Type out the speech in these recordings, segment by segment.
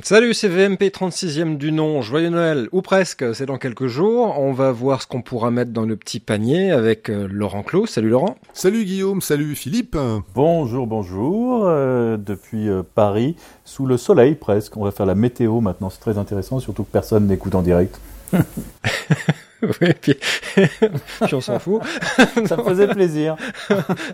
Salut, c'est VMP 36e du nom. Joyeux Noël, ou presque, c'est dans quelques jours. On va voir ce qu'on pourra mettre dans le petit panier avec euh, Laurent Clos. Salut Laurent. Salut Guillaume, salut Philippe. Bonjour, bonjour. Euh, depuis euh, Paris, sous le soleil presque. On va faire la météo maintenant, c'est très intéressant, surtout que personne n'écoute en direct. oui, puis, puis on s'en fout. Ça me faisait plaisir.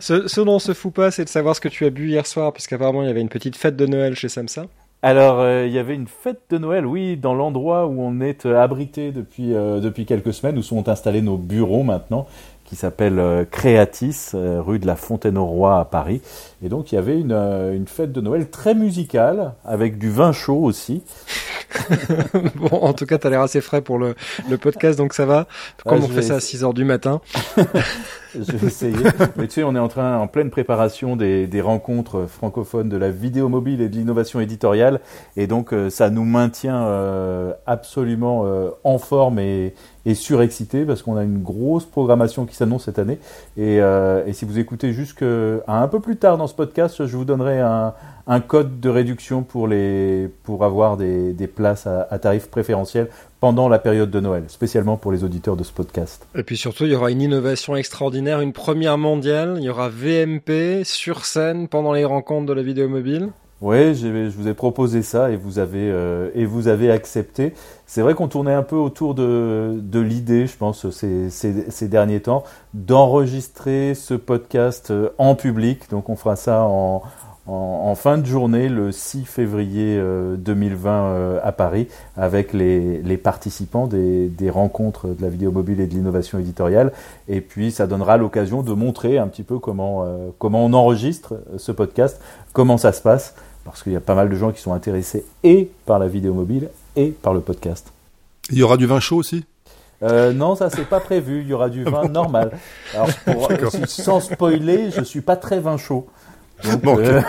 ce, ce dont on se fout pas, c'est de savoir ce que tu as bu hier soir, puisqu'apparemment il y avait une petite fête de Noël chez Samsa. Alors, euh, il y avait une fête de Noël, oui, dans l'endroit où on est euh, abrité depuis, euh, depuis quelques semaines, où sont installés nos bureaux maintenant, qui s'appelle Créatis, rue de la Fontaine-au-Roi à Paris. Et donc, il y avait une, une fête de Noël très musicale, avec du vin chaud aussi. bon, en tout cas, tu as l'air assez frais pour le, le podcast, donc ça va. Comme Ouais, on fait ça à 6 heures du matin. Je vais essayer. Mais tu sais, on est en train, en pleine préparation des, des rencontres francophones de la vidéo mobile et de l'innovation éditoriale. Et donc, euh, ça nous maintient euh, absolument euh, en forme et, et surexcités parce qu'on a une grosse programmation qui s'annonce cette année. Et, euh, et si vous écoutez jusqu'à un peu plus tard dans podcast, je vous donnerai un, code de réduction pour, avoir des, des places à, à tarif préférentiel pendant la période de Noël, spécialement pour les auditeurs de ce podcast. Et puis surtout, il y aura une innovation extraordinaire, une première mondiale. Il y aura VMP sur scène pendant les rencontres de la vidéo mobile. Oui, je vous ai proposé ça et vous avez, euh, et vous avez accepté. C'est vrai qu'on tournait un peu autour de, de l'idée, je pense, ces, ces, ces derniers temps, d'enregistrer ce podcast euh, en public. Donc on fera ça en, en, en fin de journée, le 6 février euh, 2020 euh, à Paris, avec les, les participants des, des rencontres de la vidéo mobile et de l'innovation éditoriale. Et puis ça donnera l'occasion de montrer un petit peu comment, euh, comment on enregistre ce podcast, comment ça se passe parce qu'il y a pas mal de gens qui sont intéressés et par la vidéo mobile et par le podcast. Il y aura du vin chaud aussi? Euh, non, ça c'est pas prévu. Il y aura du vin normal. Alors, pour- D'accord. sans spoiler, je suis pas très vin chaud. Donc, Bon, ok. euh,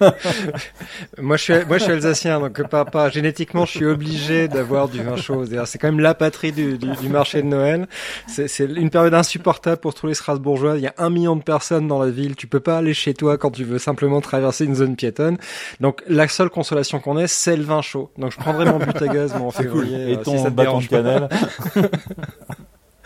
Moi, je suis, moi, je suis alsacien, donc pas, pas génétiquement, je suis obligé d'avoir du vin chaud. C'est quand même la patrie du, du, du marché de Noël. C'est une période insupportable pour tous les Strasbourgeois. Il y a un million de personnes dans la ville. Tu peux pas aller chez toi quand tu veux simplement traverser une zone piétonne. Donc, la seule consolation qu'on ait, c'est le vin chaud. Donc, je prendrai mon but à gaz, moi, en février. et euh, ton si ça te bâton de cannelle.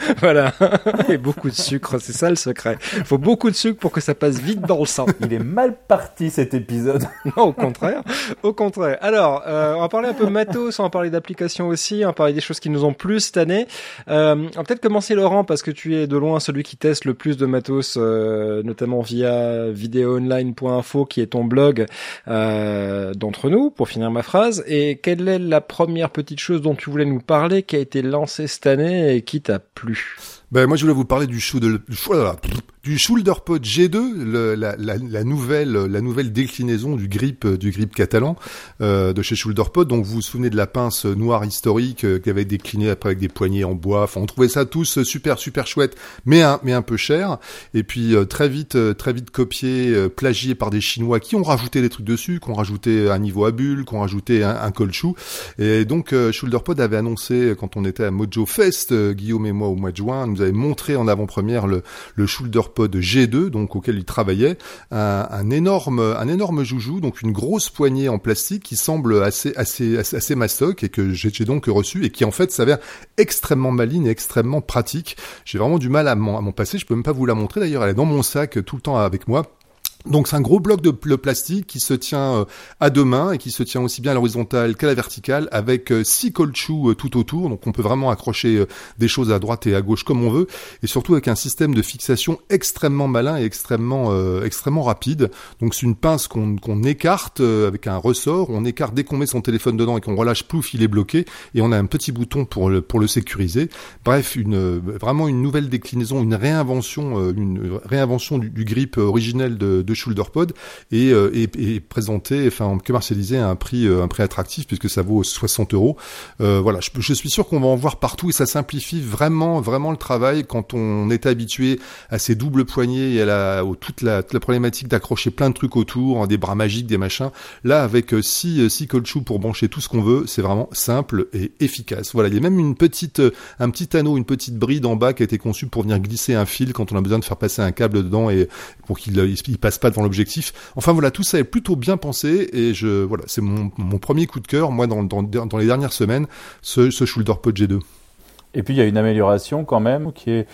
Voilà. Et beaucoup de sucre, c'est ça le secret. Faut beaucoup de sucre pour que ça passe vite dans le sang. Il est mal parti cet épisode. Non, au contraire. Au contraire. Alors, euh, on va parler un peu matos, on va parler d'applications aussi, on va parler des choses qui nous ont plu cette année. Euh, on va peut-être commencer Laurent parce que tu es de loin celui qui teste le plus de matos, euh, notamment via videoonline.info qui est ton blog euh, d'entre nous, pour finir ma phrase. Et quelle est la première petite chose dont tu voulais nous parler qui a été lancée cette année et qui t'a plu? plus. Ben, moi, je voulais vous parler du, shoulder, du ShoulderPod G2, le- la, nouvelle, la nouvelle déclinaison du grip, du grip catalan euh, de chez ShoulderPod. Donc, vous vous souvenez de la pince noire historique euh, qui avait décliné après avec des poignées en bois. Enfin, on trouvait ça tous euh, super, super chouette, mais un, mais un peu cher. Et puis euh, très vite, euh, très vite copié, euh, plagié par des Chinois qui ont rajouté des trucs dessus, qui ont rajouté un niveau à bulle, qui ont rajouté un, un colchou. Et donc, euh, ShoulderPod avait annoncé euh, quand on était à Mojo Fest, euh, Guillaume et moi au mois de juin, avait montré en avant-première le, le ShoulderPod G2, donc auquel il travaillait, un, énorme, un énorme joujou, donc une grosse poignée en plastique qui semble assez, assez, assez, assez mastoc et que j'ai donc reçu et qui en fait s'avère extrêmement maligne et extrêmement pratique. J'ai vraiment du mal à m'en passer. Je peux même pas vous la montrer d'ailleurs. Elle est dans mon sac tout le temps avec moi. Donc c'est un gros bloc de pl- plastique qui se tient euh, à deux mains et qui se tient aussi bien à l'horizontale qu'à la verticale avec euh, six colchous euh, tout autour. Donc on peut vraiment accrocher des choses à droite et à gauche comme on veut et surtout avec un système de fixation extrêmement malin et extrêmement euh, extrêmement rapide. Donc c'est une pince qu'on qu'on écarte avec un ressort, on écarte dès qu'on met son téléphone dedans et qu'on relâche, plouf, il est bloqué et on a un petit bouton pour le pour le sécuriser. Bref, une vraiment une nouvelle déclinaison, une réinvention, une réinvention du, du grip originel de, de ShoulderPod et, euh, et, et présenté, enfin commercialisé à un prix euh, un prix attractif puisque ça vaut 60 euros. Euh, voilà, je, je suis sûr qu'on va en voir partout et ça simplifie vraiment vraiment le travail quand on est habitué à ces doubles poignées et à la, au- toute la, toute la problématique d'accrocher plein de trucs autour, hein, des bras magiques, des machins. Là, avec euh, six, six colchous pour brancher tout ce qu'on veut, c'est vraiment simple et efficace. Voilà, il y a même une petite, un petit anneau, une petite bride en bas qui a été conçue pour venir glisser un fil quand on a besoin de faire passer un câble dedans et pour qu'il il, il passe pas devant l'objectif. Enfin voilà, tout ça est plutôt bien pensé et je voilà, c'est mon, premier coup de cœur moi dans, dans, les dernières semaines, ce, ce Shoulder Pod G2. Et puis il y a une amélioration quand même qui est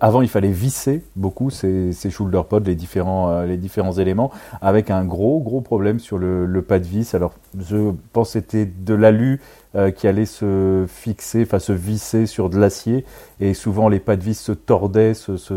avant il fallait visser beaucoup ces, ces shoulder pods les différents euh, les différents éléments avec un gros gros problème sur le, le pas de vis. Alors je pense c'était de l'alu euh, qui allait se fixer, enfin se visser sur de l'acier, et souvent les pas de vis se tordaient, se, se,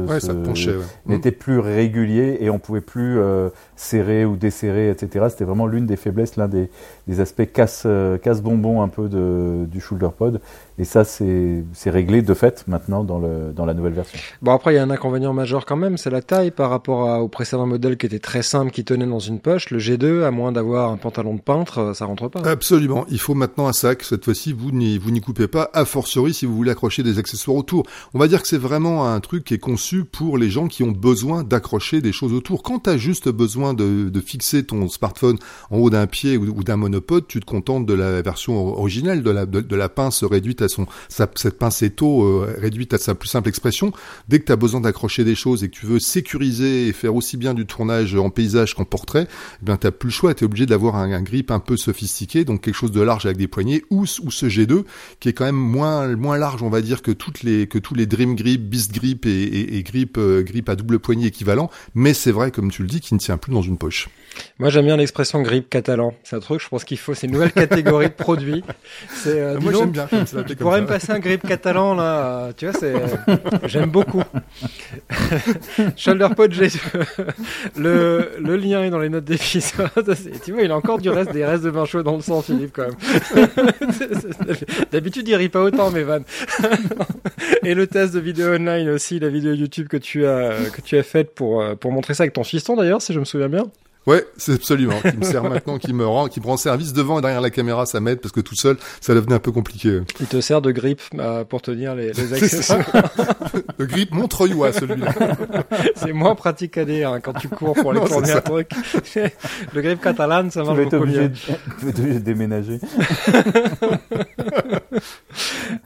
n'étaient plus réguliers et on pouvait plus euh, serrer ou desserrer, etc. C'était vraiment l'une des faiblesses, l'un des, des, aspects casse euh, casse bonbon un peu de, du shoulder pod, et ça c'est c'est réglé de fait maintenant dans le dans la nouvelle version. Bon après il y a un inconvénient majeur quand même, c'est la taille par rapport à, au précédent modèle qui était très simple, qui tenait dans une poche. Le G2, à moins d'avoir un pantalon de peintre, ça rentre pas. Absolument, il faut maintenant un sac cette fois-ci, vous n'y, vous n'y coupez pas, a fortiori si vous voulez accrocher des accessoires autour. On va dire que c'est vraiment un truc qui est conçu pour les gens qui ont besoin d'accrocher des choses autour. Quand tu as juste besoin de, de, fixer ton smartphone en haut d'un pied ou, d'un monopode, tu te contentes de la version originale, de la, de, la pince réduite à son, sa, cette pince étau euh, réduite à sa plus simple expression. Dès que tu as besoin d'accrocher des choses et que tu veux sécuriser et faire aussi bien du tournage en paysage qu'en portrait, eh bien t'as plus le choix, tu es obligé d'avoir un, un grip un peu sophistiqué, donc quelque chose de large avec des poignées, ou ou ce G2 qui est quand même moins moins large, on va dire que toutes les que tous les Dream Grip, Beast Grip et, et, Grip euh, Grip à double poignée équivalent, mais c'est vrai comme tu le dis qui ne tient plus dans une poche. Moi j'aime bien l'expression grip catalan. C'est un truc, je pense qu'il faut, c'est une nouvelle catégorie de produits. C'est, euh, Moi j'aime bien. Tu pourrais me passer un grip catalan là, tu vois, c'est, j'aime beaucoup. Shoulder pod, le le lien est dans les notes d'épisode. tu vois, il a encore du reste des restes de vin chaud dans le sang, Philippe quand même. D'habitude, il rit pas autant, mes vannes. Et le test de vidéo online aussi, la vidéo YouTube que tu as que tu as faite pour euh, pour montrer ça avec ton fiston d'ailleurs, si je me souviens bien. Ouais, c'est absolument. Qui me sert maintenant, qui me rend, qui me rend service devant et derrière la caméra, ça m'aide parce que tout seul, ça devenait un peu compliqué. Il te sert de grip euh, pour tenir les, les accessoires. le grip montreuillois, celui-là. c'est moins pratique à dire hein, quand tu cours pour aller tourner un truc. le grip catalan, ça marche beaucoup mieux. Tu vas obligé de déménager.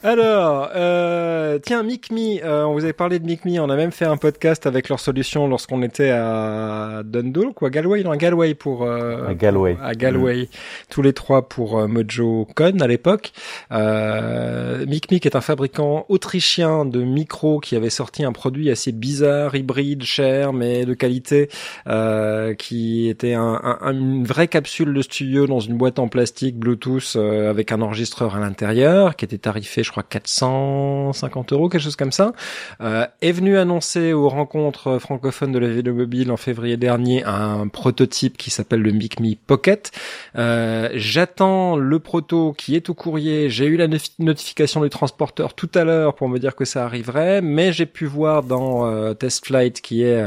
Alors, euh, tiens, MicMe, euh, on vous avait parlé de MicMe, on a même fait un podcast avec leur solution lorsqu'on était à Dundalk quoi, Galway, non, à Galway pour euh, à Galway, à Galway, tous les trois pour euh, Mojo Con à l'époque. Euh, MicMe est un fabricant autrichien de micros qui avait sorti un produit assez bizarre, hybride, cher mais de qualité, euh, qui était un, un, une vraie capsule de studio dans une boîte en plastique Bluetooth euh, avec un enregistreur à l'intérieur, qui était tarifé, je crois, 450 euros, quelque chose comme ça. Euh, est venu annoncer aux rencontres francophones de la vidéo mobile en février dernier un prototype qui s'appelle le MicMe Pocket. Euh, J'attends le proto qui est au courrier. J'ai eu la notification du transporteur tout à l'heure pour me dire que ça arriverait, mais j'ai pu voir dans euh, Test Flight, qui est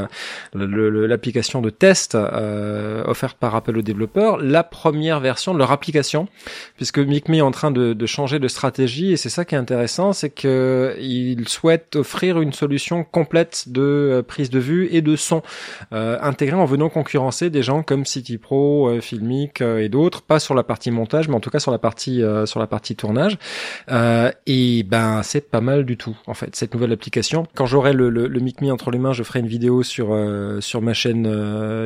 euh, l'application de test euh, offerte par Apple aux développeurs, la première version de leur application, puisque MicMe est en train de, de changer de stratégie et c'est ça qui est intéressant, c'est que ils souhaitent offrir une solution complète de euh, prise de vue et de son euh, intégrée en venant concurrencer des comme City Pro, euh, Filmic euh, et d'autres, pas sur la partie montage, mais en tout cas sur la partie sur la partie tournage. et ben c'est pas mal du tout en fait cette nouvelle application. Quand j'aurai le, le, entre les mains, je ferai une vidéo sur sur ma chaîne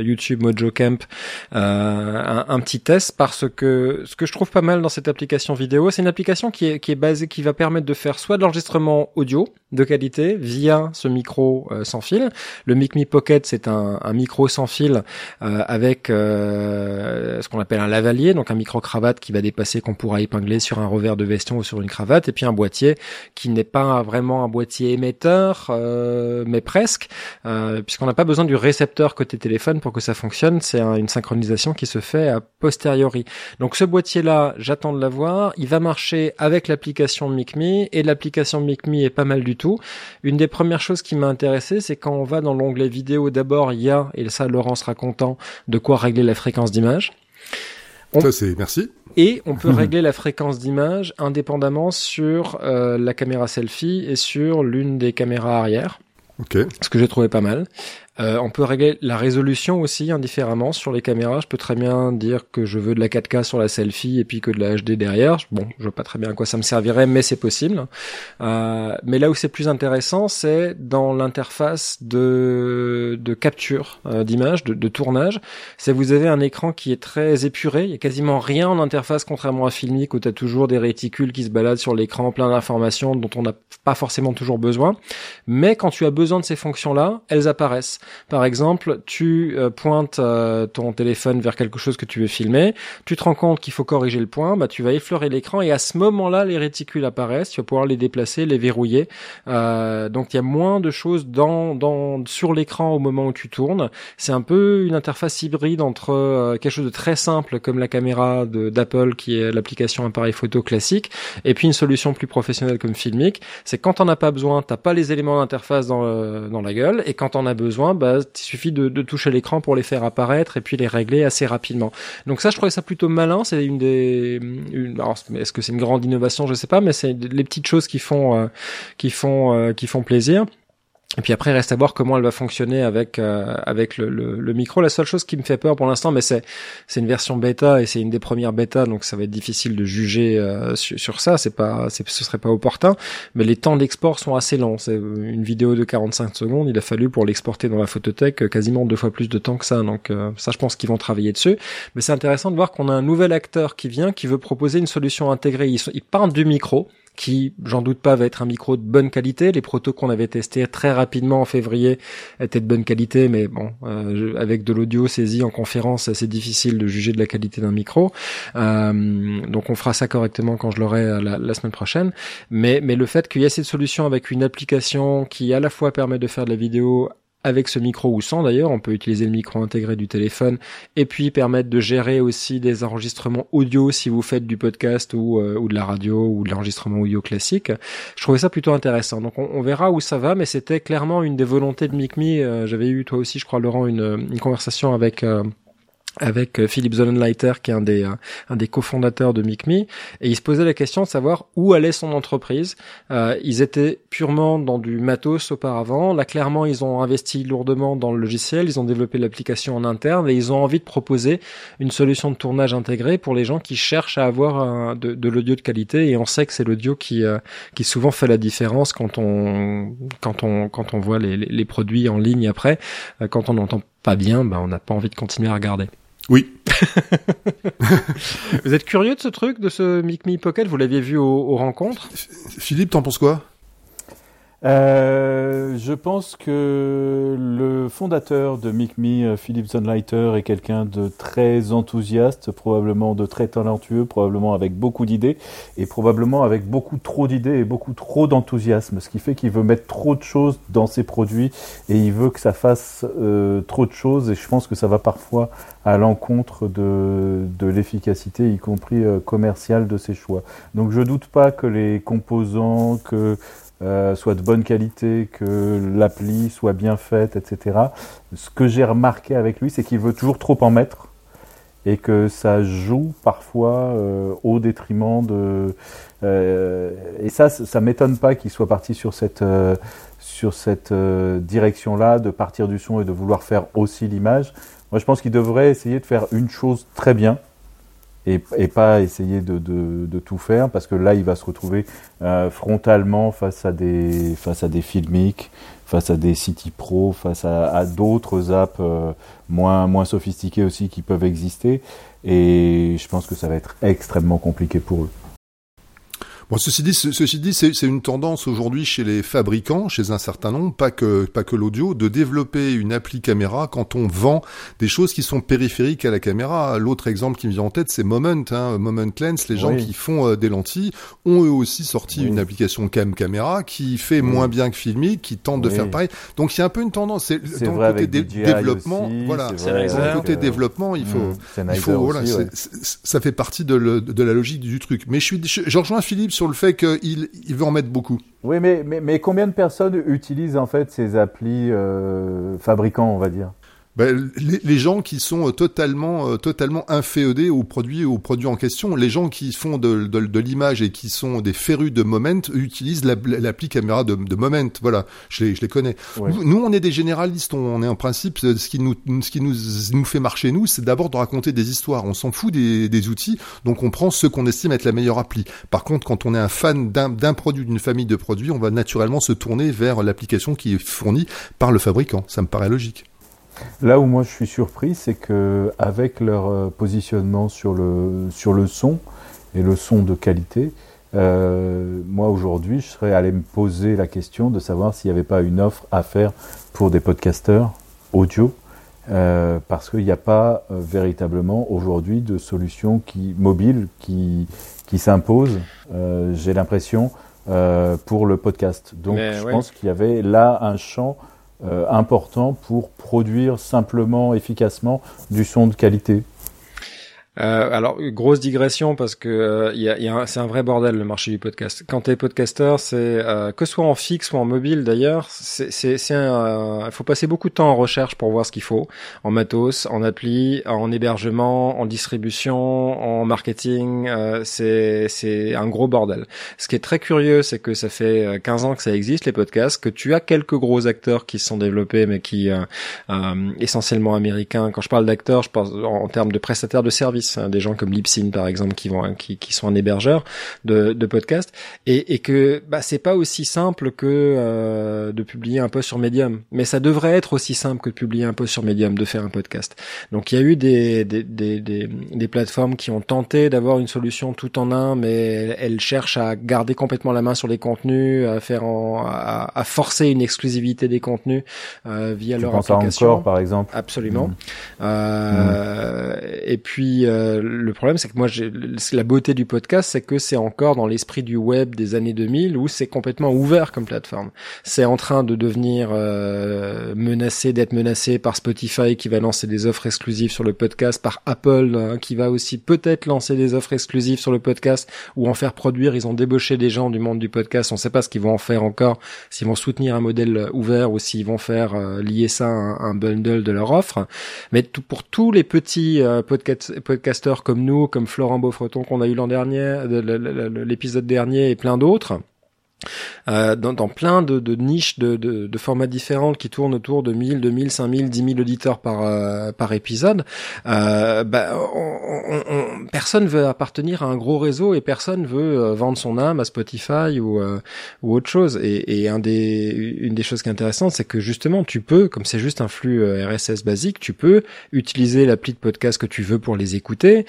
YouTube Mojo Camp, un, petit test parce que ce que je trouve pas mal dans cette application vidéo, c'est une application qui est qui est basée, qui va permettre de faire soit de l'enregistrement audio de qualité via ce micro euh, sans fil. Le MicMe Pocket, c'est un, micro sans fil euh, avec euh, ce qu'on appelle un lavalier, donc un micro cravate qui va dépasser, qu'on pourra épingler sur un revers de veston ou sur une cravate, et puis un boîtier qui n'est pas vraiment un boîtier émetteur, euh, mais presque, puisqu'on n'a pas besoin du récepteur côté téléphone pour que ça fonctionne. C'est une synchronisation qui se fait a posteriori. Donc ce boîtier-là, j'attends de l'avoir. Il va marcher avec l'application MicMe, et l'application MicMe est pas mal du tout. Une des premières choses qui m'a intéressé, c'est quand on va dans l'onglet vidéo, d'abord il y a, et ça Laurent sera content, de quoi régler la fréquence d'image. Ça c'est merci. Et on peut régler la fréquence d'image indépendamment sur euh, la caméra selfie et sur l'une des caméras arrière. Okay. Ce que j'ai trouvé pas mal. Euh, on peut régler la résolution aussi indifféremment sur les caméras. Je peux très bien dire que je veux de la 4K sur la selfie et puis que de la HD derrière. Bon, je vois pas très bien à quoi ça me servirait, mais c'est possible. Euh, mais là où c'est plus intéressant, c'est dans l'interface de, capture euh, d'image, de, de, tournage. C'est vous avez un écran qui est très épuré. Il y a quasiment rien en interface, contrairement à Filmic où tu as toujours des réticules qui se baladent sur l'écran, plein d'informations dont on n'a pas forcément toujours besoin. Mais quand tu as besoin de ces fonctions-là, elles apparaissent. Par exemple, tu euh, pointes euh, ton téléphone vers quelque chose que tu veux filmer, tu te rends compte qu'il faut corriger le point, bah tu vas effleurer l'écran et à ce moment-là, les réticules apparaissent, tu vas pouvoir les déplacer, les verrouiller. Euh, donc il y a moins de choses dans, dans sur l'écran au moment où tu tournes. C'est un peu une interface hybride entre euh, quelque chose de très simple comme la caméra d'Apple qui est l'application appareil photo classique et puis une solution plus professionnelle comme Filmic. C'est quand on n'a pas besoin, t'as pas les éléments d'interface dans, dans la gueule et quand on a besoin, bah il suffit de, toucher l'écran pour les faire apparaître et puis les régler assez rapidement. Donc ça, je trouvais ça plutôt malin. C'est une des, est-ce que c'est une grande innovation, je sais pas, mais c'est les petites choses qui font, euh, qui font, euh, qui font plaisir. Et puis après, reste à voir comment elle va fonctionner avec euh, avec le, le, micro. La seule chose qui me fait peur pour l'instant, mais c'est c'est une version bêta et c'est une des premières bêta, donc ça va être difficile de juger euh, sur, ça. C'est pas, ce serait pas opportun. Mais les temps d'export sont assez longs. C'est une vidéo de 45 secondes. Il a fallu pour l'exporter dans la photothèque quasiment deux fois plus de temps que ça. Donc euh, ça, je pense qu'ils vont travailler dessus. Mais c'est intéressant de voir qu'on a un nouvel acteur qui vient, qui veut proposer une solution intégrée. Ils, ils parlent du micro qui, j'en doute pas, va être un micro de bonne qualité. Les protos qu'on avait testés très rapidement en février étaient de bonne qualité, mais bon, euh, avec de l'audio saisi en conférence, c'est difficile de juger de la qualité d'un micro. Euh, donc on fera ça correctement quand je l'aurai euh, la, la, semaine prochaine. Mais, mais le fait qu'il y ait cette solution avec une application qui à la fois permet de faire de la vidéo avec ce micro ou sans d'ailleurs, on peut utiliser le micro intégré du téléphone et puis permettre de gérer aussi des enregistrements audio si vous faites du podcast ou, euh, ou de la radio ou de l'enregistrement audio classique. Je trouvais ça plutôt intéressant. Donc on, verra où ça va, mais c'était clairement une des volontés de MicMe. Euh, j'avais eu toi aussi, je crois Laurent, une, conversation avec euh, avec euh, Philippe Zollenleiter, qui est un des, euh, un des cofondateurs de MicMe, et il se posait la question de savoir où allait son entreprise. Euh, ils étaient purement dans du matos auparavant. Là, clairement, ils ont investi lourdement dans le logiciel, ils ont développé l'application en interne, et ils ont envie de proposer une solution de tournage intégrée pour les gens qui cherchent à avoir de, l'audio de qualité, et on sait que c'est l'audio qui, qui souvent fait la différence quand on, quand on, quand on voit les, les, produits en ligne après. Quand on n'entend pas bien, ben, on n'a pas envie de continuer à regarder. Oui. vous êtes curieux de ce truc, de ce Mic Me Pocket? Vous l'aviez vu aux, aux rencontres? Philippe, t'en penses quoi? Euh, je pense que le fondateur de MicMe, euh, Philippe est quelqu'un de très enthousiaste, probablement de très talentueux, probablement avec beaucoup d'idées, et probablement avec beaucoup trop d'idées et beaucoup trop d'enthousiasme, ce qui fait qu'il veut mettre trop de choses dans ses produits et il veut que ça fasse euh, trop de choses, et je pense que ça va parfois à l'encontre de, de l'efficacité, y compris euh, commerciale, de ses choix. Donc je doute pas que les composants, que euh, soit de bonne qualité, que l'appli soit bien faite, etc. Ce que j'ai remarqué avec lui, c'est qu'il veut toujours trop en mettre et que ça joue parfois euh, au détriment de. Euh, et ça, ça m'étonne pas qu'il soit parti sur cette sur cette direction-là, de partir du son et de vouloir faire aussi l'image. Moi, je pense qu'il devrait essayer de faire une chose très bien et, et pas essayer de, de, de, tout faire parce que là il va se retrouver euh, frontalement face à des face à des filmiques, face à des City Pro, face à, à d'autres apps euh, moins moins sophistiquées aussi qui peuvent exister et je pense que ça va être extrêmement compliqué pour eux. Bon, ceci dit, ceci dit, c'est une tendance aujourd'hui chez les fabricants, chez un certain nombre, pas que pas que l'audio, de développer une appli caméra quand on vend des choses qui sont périphériques à la caméra. L'autre exemple qui me vient en tête, c'est Moment, hein, Moment Lens. Les gens qui font euh, des lentilles ont eux aussi sorti une application cam caméra qui fait moins bien que Filmic, qui tente de faire pareil. Donc il y a un peu une tendance. C'est dans le côté développement, voilà. Dans le côté développement, il faut, il faut, voilà, ça fait partie de, de, la logique du truc. Mais je suis, je, je rejoins Philippe sur le fait qu'il il veut en mettre beaucoup. Oui, mais, combien de personnes utilisent en fait ces applis euh, fabricants, on va dire? Ben, les, les, gens qui sont totalement, totalement inféodés aux produits, aux produits en question, les gens qui font de, de, de l'image et qui sont des férus de Moment utilisent l'appli caméra de, de, Moment. Voilà, je les, je les connais. Nous, on est des généralistes. On est en principe, ce qui nous, ce qui nous, nous fait marcher nous, c'est d'abord de raconter des histoires. On s'en fout des, des, outils, donc on prend ce qu'on estime être la meilleure appli. Par contre, quand on est un fan d'un produit, d'une famille de produits, on va naturellement se tourner vers l'application qui est fournie par le fabricant. Ça me paraît logique. Là où moi je suis surpris, c'est que avec leur euh, positionnement sur le, sur le son et le son de qualité, euh, moi aujourd'hui je serais allé me poser la question de savoir s'il n'y avait pas une offre à faire pour des podcasteurs audio, euh, parce qu'il n'y a pas euh, véritablement aujourd'hui de solution qui, mobile qui, qui s'impose, j'ai l'impression, pour le podcast. Donc je pense qu'il y avait là un champ important pour produire simplement, efficacement du son de qualité. Euh, alors grosse digression parce que euh, y a, y a c'est un vrai bordel le marché du podcast. Quand t'es podcasteur, c'est euh, que soit en fixe ou en mobile d'ailleurs, c'est c'est il euh, faut passer beaucoup de temps en recherche pour voir ce qu'il faut, en matos, en appli, en hébergement, en distribution, en marketing. Euh, c'est c'est un gros bordel. Ce qui est très curieux, c'est que ça fait 15 ans que ça existe les podcasts, que tu as quelques gros acteurs qui se sont développés, mais qui essentiellement américains. Quand je parle d'acteurs, je parle en termes de prestataires de services Hein, des gens comme Libsyn par exemple qui vont qui, qui sont un hébergeur de, de podcasts et, et que bah, c'est pas aussi simple que euh, de publier un post sur Medium, mais ça devrait être aussi simple que de publier un post sur Medium, de faire un podcast. Donc il y a eu des des, des, des, des plateformes qui ont tenté d'avoir une solution tout en un, mais elles cherchent à garder complètement la main sur les contenus, à faire en, à, à forcer une exclusivité des contenus euh, via tu leur application. Encore, par exemple. Absolument. Mmh. Euh, mmh. Et puis euh, le problème, c'est que moi, la beauté du podcast, c'est que c'est encore dans l'esprit du web des années 2000 où c'est complètement ouvert comme plateforme. C'est en train de devenir euh, menacé, d'être menacé par Spotify qui va lancer des offres exclusives sur le podcast, par Apple hein, qui va aussi peut-être lancer des offres exclusives sur le podcast ou en faire produire. Ils ont débauché des gens du monde du podcast. On ne sait pas ce qu'ils vont en faire encore, s'ils vont soutenir un modèle ouvert ou s'ils vont faire euh, lier ça à un, un, bundle de leur offre. Mais pour tous les petits euh, podcast, comme nous, comme Florent Beaufreton qu'on a eu l'an dernier, l'épisode dernier et plein d'autres. Euh, dans, dans, plein de, de niches de, de, de, formats différents qui tournent autour de 1000, 2000, 5000, 10 000 auditeurs par, euh, par épisode, euh, bah, on, on, personne veut appartenir à un gros réseau et personne veut euh, vendre son âme à Spotify ou, euh, ou autre chose. Et, et un des, une des choses qui est intéressante, c'est que justement, tu peux, comme c'est juste un flux RSS basique, tu peux utiliser l'appli de podcast que tu veux pour les écouter,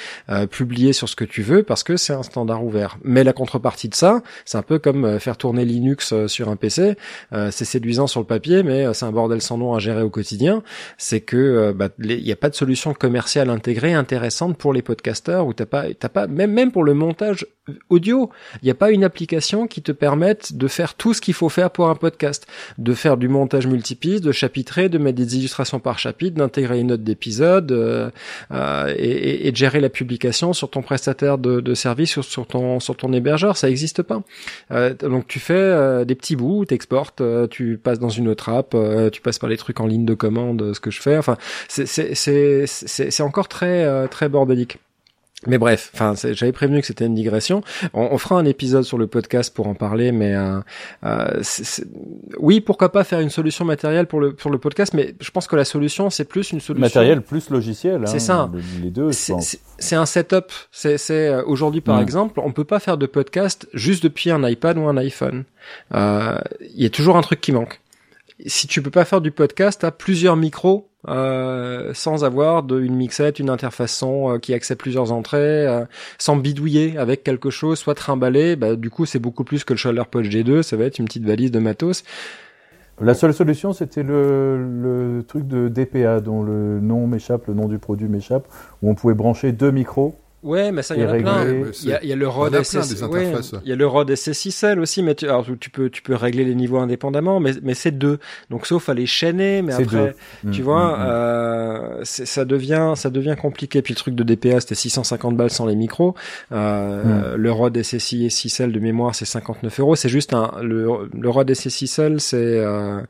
publier sur ce que tu veux parce que c'est un standard ouvert. Mais la contrepartie de ça, c'est un peu comme faire tourner Linux euh, sur un PC. Euh, c'est séduisant sur le papier, mais euh, c'est un bordel sans nom à gérer au quotidien. C'est que bah, il n'y a pas de solution commerciale intégrée intéressante pour les podcasteurs ou t'as pas, t'as pas même même pour le montage audio, il n'y a pas une application qui te permette de faire tout ce qu'il faut faire pour un podcast, de faire du montage multipiste, de chapitrer, de mettre des illustrations par chapitre, d'intégrer une note d'épisode euh, euh, et, et, de gérer la publication sur ton prestataire de, de service sur, sur, ton sur ton hébergeur, ça n'existe pas. Donc tu fais euh, des petits bouts, t'exportes, euh, tu passes dans une autre app, euh, tu passes par les trucs en ligne de commande, ce que je fais. Enfin, c'est encore très très bordélique. Mais bref, enfin, j'avais prévenu que c'était une digression. On, on, fera un épisode sur le podcast pour en parler, mais euh, euh, oui, pourquoi pas faire une solution matérielle pour le pour le podcast, mais je pense que la solution c'est plus une solution matériel plus logiciel. Hein, c'est ça. Les deux. C'est un setup. C'est euh, aujourd'hui par exemple, on peut pas faire de podcast juste depuis un iPad ou un iPhone. Euh, il y a toujours un truc qui manque. Si tu peux pas faire du podcast, à plusieurs micros euh, sans avoir de, une mixette, une interface euh, qui accepte plusieurs entrées, euh, sans bidouiller avec quelque chose, soit trimballer, bah, du coup c'est beaucoup plus que le ShoulderPod G2, ça va être une petite valise de matos. La seule solution, c'était le, le, truc de DPA, dont le nom m'échappe, le nom du produit m'échappe, où on pouvait brancher deux micros Ouais, mais ça, il y en a plein. Il y, a, y a le ROD SS, ouais, il y a le ROD SSXL aussi, mais tu, alors, tu peux, tu peux régler les niveaux indépendamment, mais, mais c'est deux. Donc, sauf à les chaîner, mais après, deux. tu mmh, vois, mmh, mmh. euh, ça devient, ça devient compliqué. Puis le truc de DPA, c'était 650 balles sans les micros. Euh, Le ROD SSI et 6L de mémoire, c'est 59 euros. C'est juste un, le, le ROD SSXL, c'est, euh,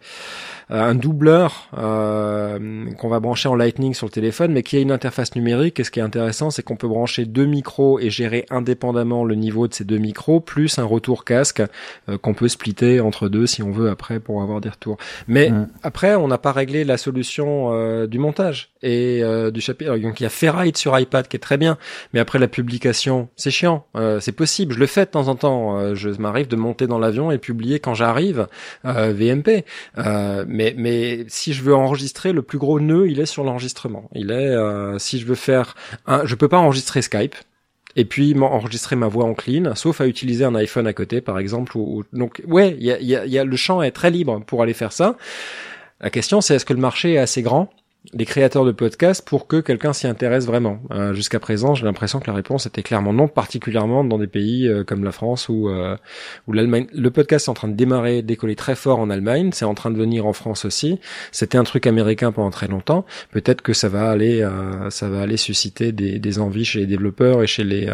un doubleur qu'on va brancher en Lightning sur le téléphone, mais qui a une interface numérique. Et ce qui est intéressant, c'est qu'on peut brancher deux micros et gérer indépendamment le niveau de ces deux micros, plus un retour casque qu'on peut splitter entre deux si on veut après pour avoir des retours. Mais mm. après, on n'a pas réglé la solution du montage et du chapitre. Donc il y a Ferrite sur iPad qui est très bien, mais après la publication, c'est chiant. c'est possible, je le fais de temps en temps. je m'arrive de monter dans l'avion et publier quand j'arrive euh, VMP. Euh, mais mais si je veux enregistrer, le plus gros nœud, il est sur l'enregistrement. Il est euh, si je veux faire un, je peux pas enregistrer Skype et puis enregistrer ma voix en clean, sauf à utiliser un iPhone à côté, par exemple. Ou, donc, ouais, y a, y a, le champ est très libre pour aller faire ça. La question, c'est est-ce que le marché est assez grand? Les créateurs de podcasts pour que quelqu'un s'y intéresse vraiment. Euh, jusqu'à présent, j'ai l'impression que la réponse était clairement non, particulièrement dans des pays euh, comme la France ou euh, l'Allemagne. Le podcast est en train de démarrer, décoller très fort en Allemagne. C'est en train de venir en France aussi. C'était un truc américain pendant très longtemps. Peut-être que ça va aller, ça va aller susciter des, des, envies chez les développeurs et chez les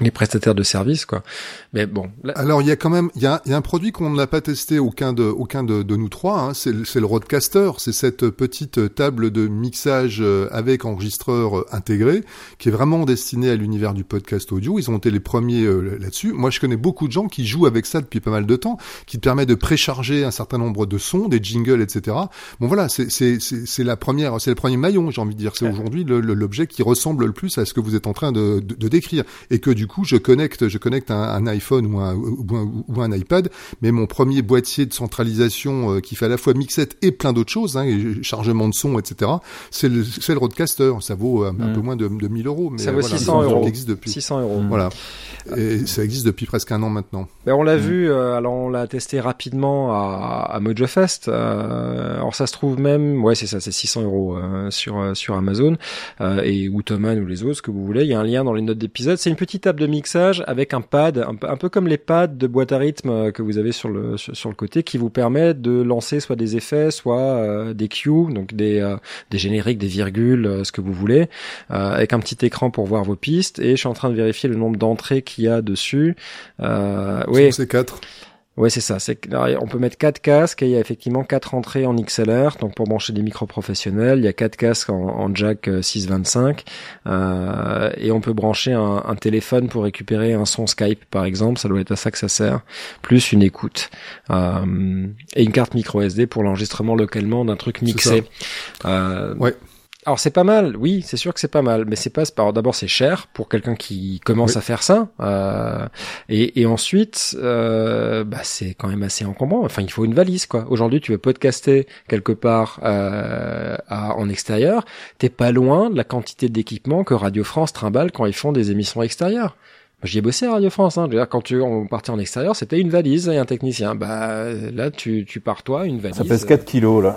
les prestataires de services quoi. Mais bon alors il y a quand même il y a, y a, un produit qu'on n'a pas testé aucun de aucun de, de nous trois hein, c'est le, Roadcaster. C'est cette petite table de mixage euh, avec enregistreur euh, intégré qui est vraiment destinée à l'univers du podcast audio. Ils ont été les premiers euh, là-dessus. Moi je connais beaucoup de gens qui jouent avec ça depuis pas mal de temps qui te permet de précharger un certain nombre de sons des jingles etc bon voilà c'est c'est c'est la première c'est le premier maillon j'ai envie de dire. C'est aujourd'hui l'objet qui ressemble le plus à ce que vous êtes en train de, de, de décrire. Et que du coup, je connecte, je connecte un, iPhone ou un, ou un, iPad, mais mon premier boîtier de centralisation euh, qui fait à la fois mixette et plein d'autres choses, hein, chargement de son, etc. C'est le, le Roadcaster. Ça vaut un, peu mm. moins de, de 1000 euros, mais ça vaut 600 euros. existe depuis. 600 euros. Voilà. Et ça existe depuis presque un an maintenant. Ben, on l'a mm. vu, euh, alors on l'a testé rapidement à, à MojoFest. Euh, alors ça se trouve même, ouais c'est ça, c'est 600 euros euh, sur sur Amazon et ou ou les autres, ce que vous voulez. Il y a un lien dans les notes d'épisode. C'est une petite de mixage avec un pad, un, peu comme les pads de boîte à rythme euh, que vous avez sur le sur, le côté, qui vous permet de lancer soit des effets, soit euh, des cues, donc des euh, des génériques, des virgules, euh, ce que vous voulez, avec un petit écran pour voir vos pistes. Et je suis en train de vérifier le nombre d'entrées qu'il y a dessus. oui. C'est oui, c'est ça. On peut mettre quatre casques et il y a effectivement quatre entrées en XLR. Donc pour brancher des micros professionnels, il y a quatre casques en, jack euh, 625 euh, et on peut brancher un, téléphone pour récupérer un son Skype par exemple. Ça doit être à ça que ça sert. Plus une écoute euh, et une carte micro SD pour l'enregistrement localement d'un truc mixé. Alors c'est pas mal, oui, c'est sûr que c'est pas mal, mais c'est pas. D'abord c'est cher pour quelqu'un qui commence à faire ça, euh, et, et, ensuite euh, bah, c'est quand même assez encombrant. Enfin, il faut une valise quoi. Aujourd'hui, tu veux podcaster quelque part euh, à, en extérieur, t'es pas loin de la quantité d'équipement que Radio France trimballe quand ils font des émissions extérieures. J'y ai bossé à Radio France. Hein. quand tu on partait en extérieur, c'était une valise et un technicien. Bah là, tu, tu pars toi, une valise. Ça pèse 4 kilos là.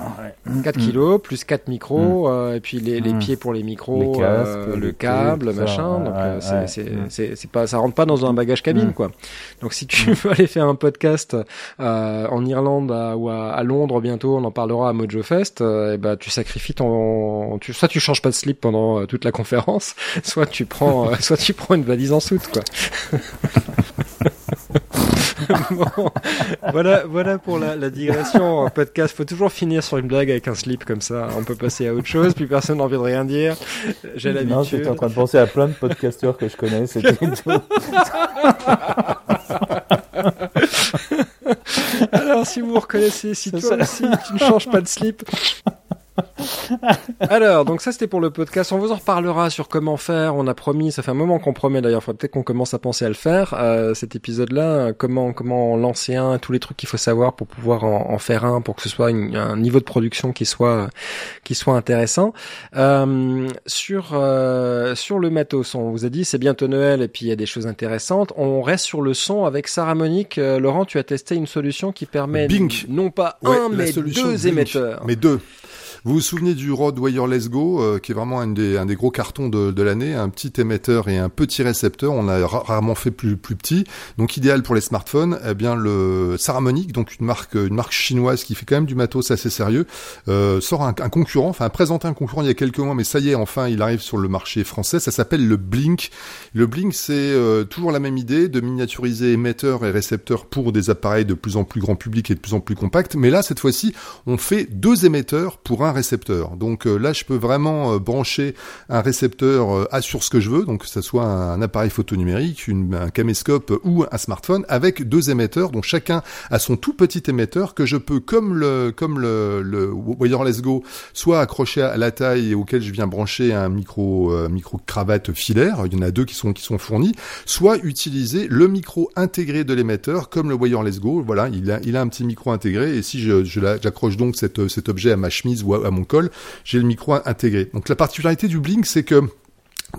4 mm. kilos plus 4 micros mm. euh, et puis les, les, mm. pieds pour les micros, euh, le câble, machin. donc euh, c'est c'est c'est pas ça rentre pas dans un bagage cabine quoi. Donc si tu veux aller faire un podcast en Irlande ou à, Londres bientôt, on en parlera à Mojo Fest. et bah tu sacrifies ton, tu, soit tu changes pas de slip pendant toute la conférence, soit tu prends soit tu prends une valise en soute quoi. voilà, voilà pour la, la digression en podcast. Faut toujours finir sur une blague avec un slip comme ça. On peut passer à autre chose, puis personne n'a envie de rien dire. J'ai l'habitude. Non, j'étais en train de penser à plein de podcasteurs que je connais. C'était tout. Alors, si vous reconnaissez, si toi aussi tu ne changes pas de slip, Alors, donc ça c'était pour le podcast. On vous en reparlera sur comment faire. On a promis, ça fait un moment qu'on promet d'ailleurs. Faudrait peut-être qu'on commence à penser à le faire. Euh, cet épisode-là, comment comment lancer un, tous les trucs qu'il faut savoir pour pouvoir en, faire un, pour que ce soit un niveau de production qui soit qui soit intéressant. Euh, sur euh, sur le matos, on vous a dit c'est bientôt Noël et puis il y a des choses intéressantes. On reste sur le son avec Sarah Monique. Laurent, tu as testé une solution qui permet non pas un mais deux émetteurs. Mais deux. Vous vous souvenez du Rode Wireless Go, euh, qui est vraiment un des, un des gros cartons de, de l'année, un petit émetteur et un petit récepteur. On a rarement fait plus, plus petit. Donc idéal pour les smartphones. Eh bien, le Saramonic, donc une marque, une marque chinoise qui fait quand même du matos assez sérieux, euh, sort un, un, concurrent, enfin présenté un concurrent il y a quelques mois, mais ça y est, enfin, il arrive sur le marché français. Ça s'appelle le Blink. Le Blink, c'est euh, toujours la même idée de miniaturiser émetteur et récepteur pour des appareils de plus en plus grand public et de plus en plus compacts. Mais là, cette fois-ci, on fait deux émetteurs pour un récepteur. Donc euh, là, je peux vraiment euh, brancher un récepteur euh, à sur ce que je veux, donc que ce soit un, appareil photo numérique, une, un caméscope ou un smartphone, avec deux émetteurs, dont chacun a son tout petit émetteur que je peux, comme le comme le, le Wireless Go, soit accrocher à la taille auquel je viens brancher un micro micro cravate filaire. Il y en a deux qui sont qui sont fournis, soit utiliser le micro intégré de l'émetteur comme le Wireless Go. Voilà, il a il a un petit micro intégré et si je j'accroche donc cet objet à ma chemise ou à mon col, j'ai le micro intégré. Donc la particularité du Blink, c'est que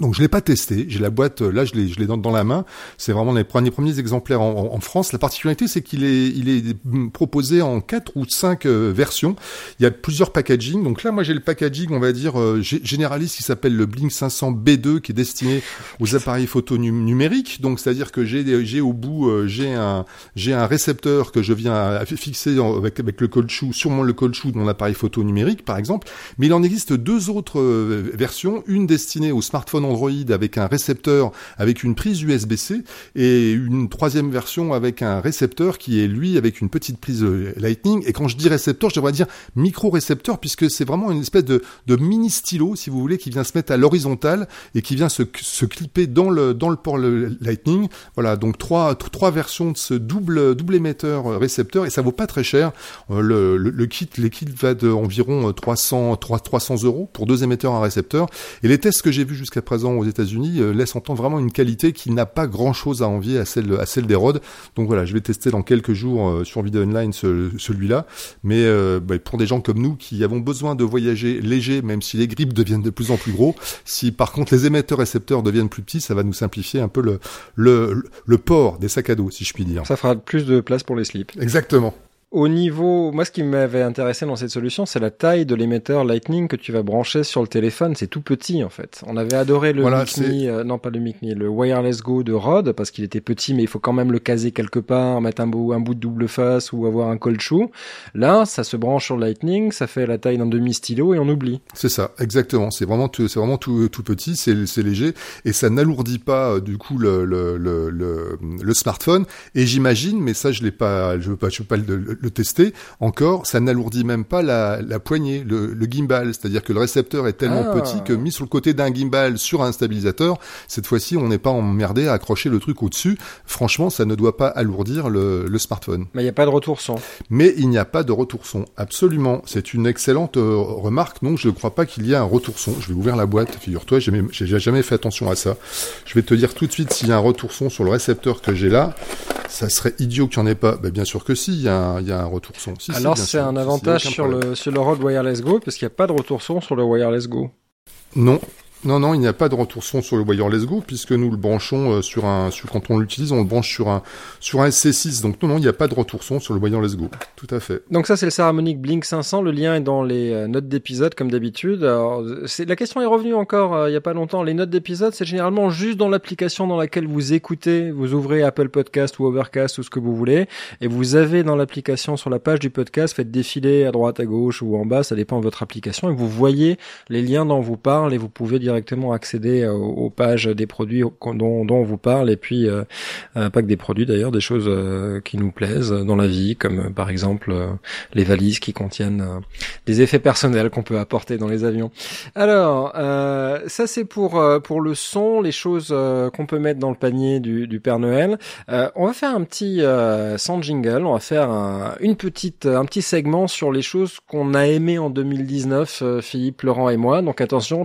donc je l'ai pas testé, j'ai la boîte là, je l'ai je l'ai dans, dans la main. C'est vraiment les premiers premiers exemplaires en, en, France. La particularité c'est qu'il est il est proposé en quatre ou cinq euh, versions. Il y a plusieurs packaging. Donc là moi j'ai le packaging on va dire euh, généraliste qui s'appelle le Blink 500 B2 qui est destiné aux appareils photo numériques. Donc c'est-à-dire que j'ai j'ai au bout euh, j'ai un j'ai un récepteur que je viens fixer avec avec le caoutchouc sûrement le caoutchouc de mon appareil photo numérique par exemple. Mais il en existe deux autres versions, une destinée aux smartphones Android avec un récepteur avec une prise USB-C et une troisième version avec un récepteur qui est lui avec une petite prise euh, Lightning. Et quand je dis récepteur, je devrais dire micro-récepteur puisque c'est vraiment une espèce de, de, mini stylo, si vous voulez, qui vient se mettre à l'horizontale et qui vient se, clipper dans le, dans le port Lightning. Voilà, donc trois, trois versions de ce double, double émetteur euh, récepteur et ça vaut pas très cher. Euh, le, le, kit, les kits va de environ 300, 300 euros pour deux émetteurs, un récepteur. Et les tests que j'ai vus jusqu'à présent aux États-Unis euh, laisse entendre vraiment une qualité qui n'a pas grand-chose à envier à celle à celle des Rode. Donc voilà, je vais tester dans quelques jours euh, sur Video Online celui-là. Mais euh, bah, pour des gens comme nous qui avons besoin de voyager léger, même si les grippes deviennent de plus en plus gros, si par contre les émetteurs récepteurs deviennent plus petits, ça va nous simplifier un peu le le, le port des sacs à dos, si je puis dire. Ça fera plus de place pour les slips. Exactement. Au niveau, moi, ce qui m'avait intéressé dans cette solution, c'est la taille de l'émetteur Lightning que tu vas brancher sur le téléphone. C'est tout petit, en fait. On avait adoré le voilà, euh, non pas le Micni, le Wireless Go de Rod parce qu'il était petit, mais il faut quand même le caser quelque part, mettre un bout, un bout de double face ou avoir un cold shoe. Là, ça se branche sur Lightning, ça fait la taille d'un demi stylo et on oublie. C'est ça, exactement. C'est vraiment tout, c'est vraiment tout, tout petit, c'est, c'est léger et ça n'alourdit pas euh, du coup le, le, le, le, le smartphone. Et j'imagine, mais ça je l'ai pas, je veux pas, je veux pas le le tester. Encore, ça n'alourdit même pas la, la poignée, le, le gimbal. C'est-à-dire que le récepteur est tellement ah. petit que mis sur le côté d'un gimbal sur un stabilisateur, cette fois-ci, on n'est pas emmerdé à accrocher le truc au-dessus. Franchement, ça ne doit pas alourdir le, le smartphone. Mais il n'y a pas de retour son. Mais il n'y a pas de retour son. Absolument. C'est une excellente euh, remarque. Non, je ne crois pas qu'il y ait un retour son. Je vais ouvrir la boîte. Figure-toi, j'ai jamais fait attention à ça. Je vais te dire tout de suite s'il y a un retour son sur le récepteur que j'ai là. Ça serait idiot qu'il n'y en ait pas. Ben, bien sûr que si, il y a y a un retour son. Alors c'est un avantage sur le, sur le Rode Wireless Go parce qu'il n'y a pas de retour son sur le Wireless Go. Non, non, non, il n'y a pas de retour son sur le Wireless Go puisque nous le branchons euh, sur un, sur, quand on l'utilise, on le branche sur un, sur un SC6. Donc non, non, il n'y a pas de retour son sur le Wireless Go. Tout à fait. Donc ça, c'est le Saramonic Blink 500. Le lien est dans les euh, notes d'épisode comme d'habitude. La question est revenue encore euh, il n'y a pas longtemps. Les notes d'épisode, c'est généralement juste dans l'application dans laquelle vous écoutez. Vous ouvrez Apple Podcast ou Overcast ou ce que vous voulez, et vous avez dans l'application sur la page du podcast, faites défiler à droite, à gauche ou en bas, ça dépend de votre application, et vous voyez les liens dont on vous parle et vous pouvez dire directement accéder euh, aux, pages des produits dont, on vous parle et puis euh, euh, pas que des produits d'ailleurs, des choses qui nous plaisent dans la vie, comme par exemple les valises qui contiennent des effets personnels qu'on peut apporter dans les avions. Alors ça c'est pour pour le son, les choses qu'on peut mettre dans le panier du, Père Noël. on va faire un petit sans jingle, on va faire un, une petite un petit segment sur les choses qu'on a aimé en 2019, Philippe, Laurent et moi. Donc attention,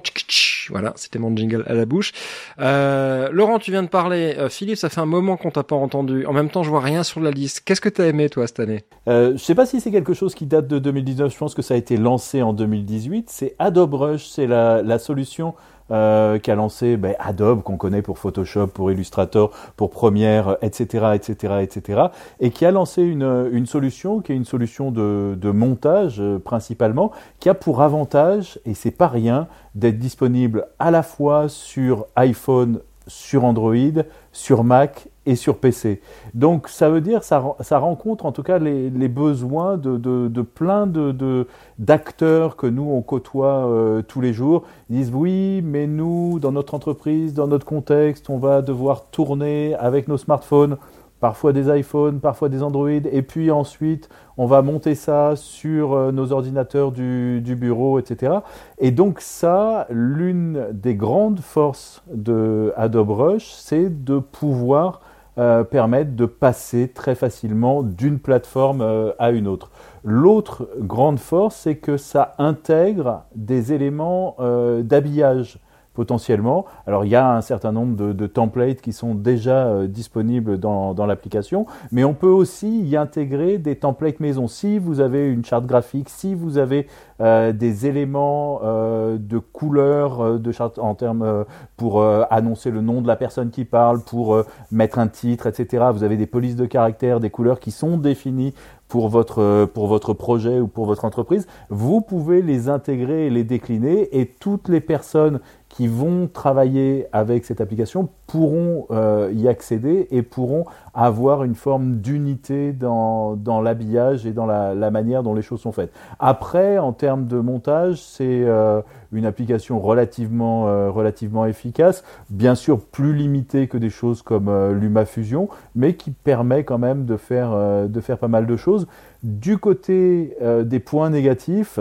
voilà, c'était mon jingle à la bouche. Euh, Laurent, tu viens de parler. Euh, Philippe, ça fait un moment qu'on t'a pas entendu. En même temps, je vois rien sur la liste. Qu'est-ce que tu as aimé toi cette année? Euh, Je sais pas si c'est quelque chose qui date de 2019. Je pense que ça a été lancé en 2018. C'est Adobe Rush. C'est la, la solution euh, qui a lancé ben, Adobe qu'on connaît pour Photoshop, pour Illustrator, pour Premiere, etc., etc., etc., et qui a lancé une, une solution qui est une solution de, de montage euh, principalement, qui a pour avantage, et c'est pas rien, d'être disponible à la fois sur iPhone, sur Android, sur Mac et sur PC. Donc ça veut dire ça, ça rencontre en tout cas les, besoins de, de, plein de d'acteurs que nous on côtoie euh, tous les jours. Ils disent oui, mais nous dans notre entreprise, dans notre contexte, on va devoir tourner avec nos smartphones parfois des iPhones, parfois des Android, et puis ensuite on va monter ça sur euh, nos ordinateurs du, bureau, etc. Et donc ça, l'une des grandes forces de Adobe Rush, c'est de pouvoir euh, permettre de passer très facilement d'une plateforme euh, à une autre. L'autre grande force, c'est que ça intègre des éléments d'habillage potentiellement. Alors il y a un certain nombre de, templates qui sont déjà euh, disponibles dans, l'application, mais on peut aussi y intégrer des templates maison. Si vous avez une charte graphique, si vous avez euh, des éléments euh, de couleur de charte en termes pour annoncer le nom de la personne qui parle, pour mettre un titre, etc. Vous avez des polices de caractères, des couleurs qui sont définies pour votre, pour votre projet ou pour votre entreprise, vous pouvez les intégrer et les décliner et toutes les personnes qui vont travailler avec cette application pourront euh, y accéder et pourront avoir une forme d'unité dans, dans l'habillage et dans la, manière dont les choses sont faites. Après, en termes de montage, c'est euh, une application relativement, euh, relativement efficace, bien sûr plus limitée que des choses comme LumaFusion, mais qui permet quand même de faire, de faire pas mal de choses. Du côté des points négatifs,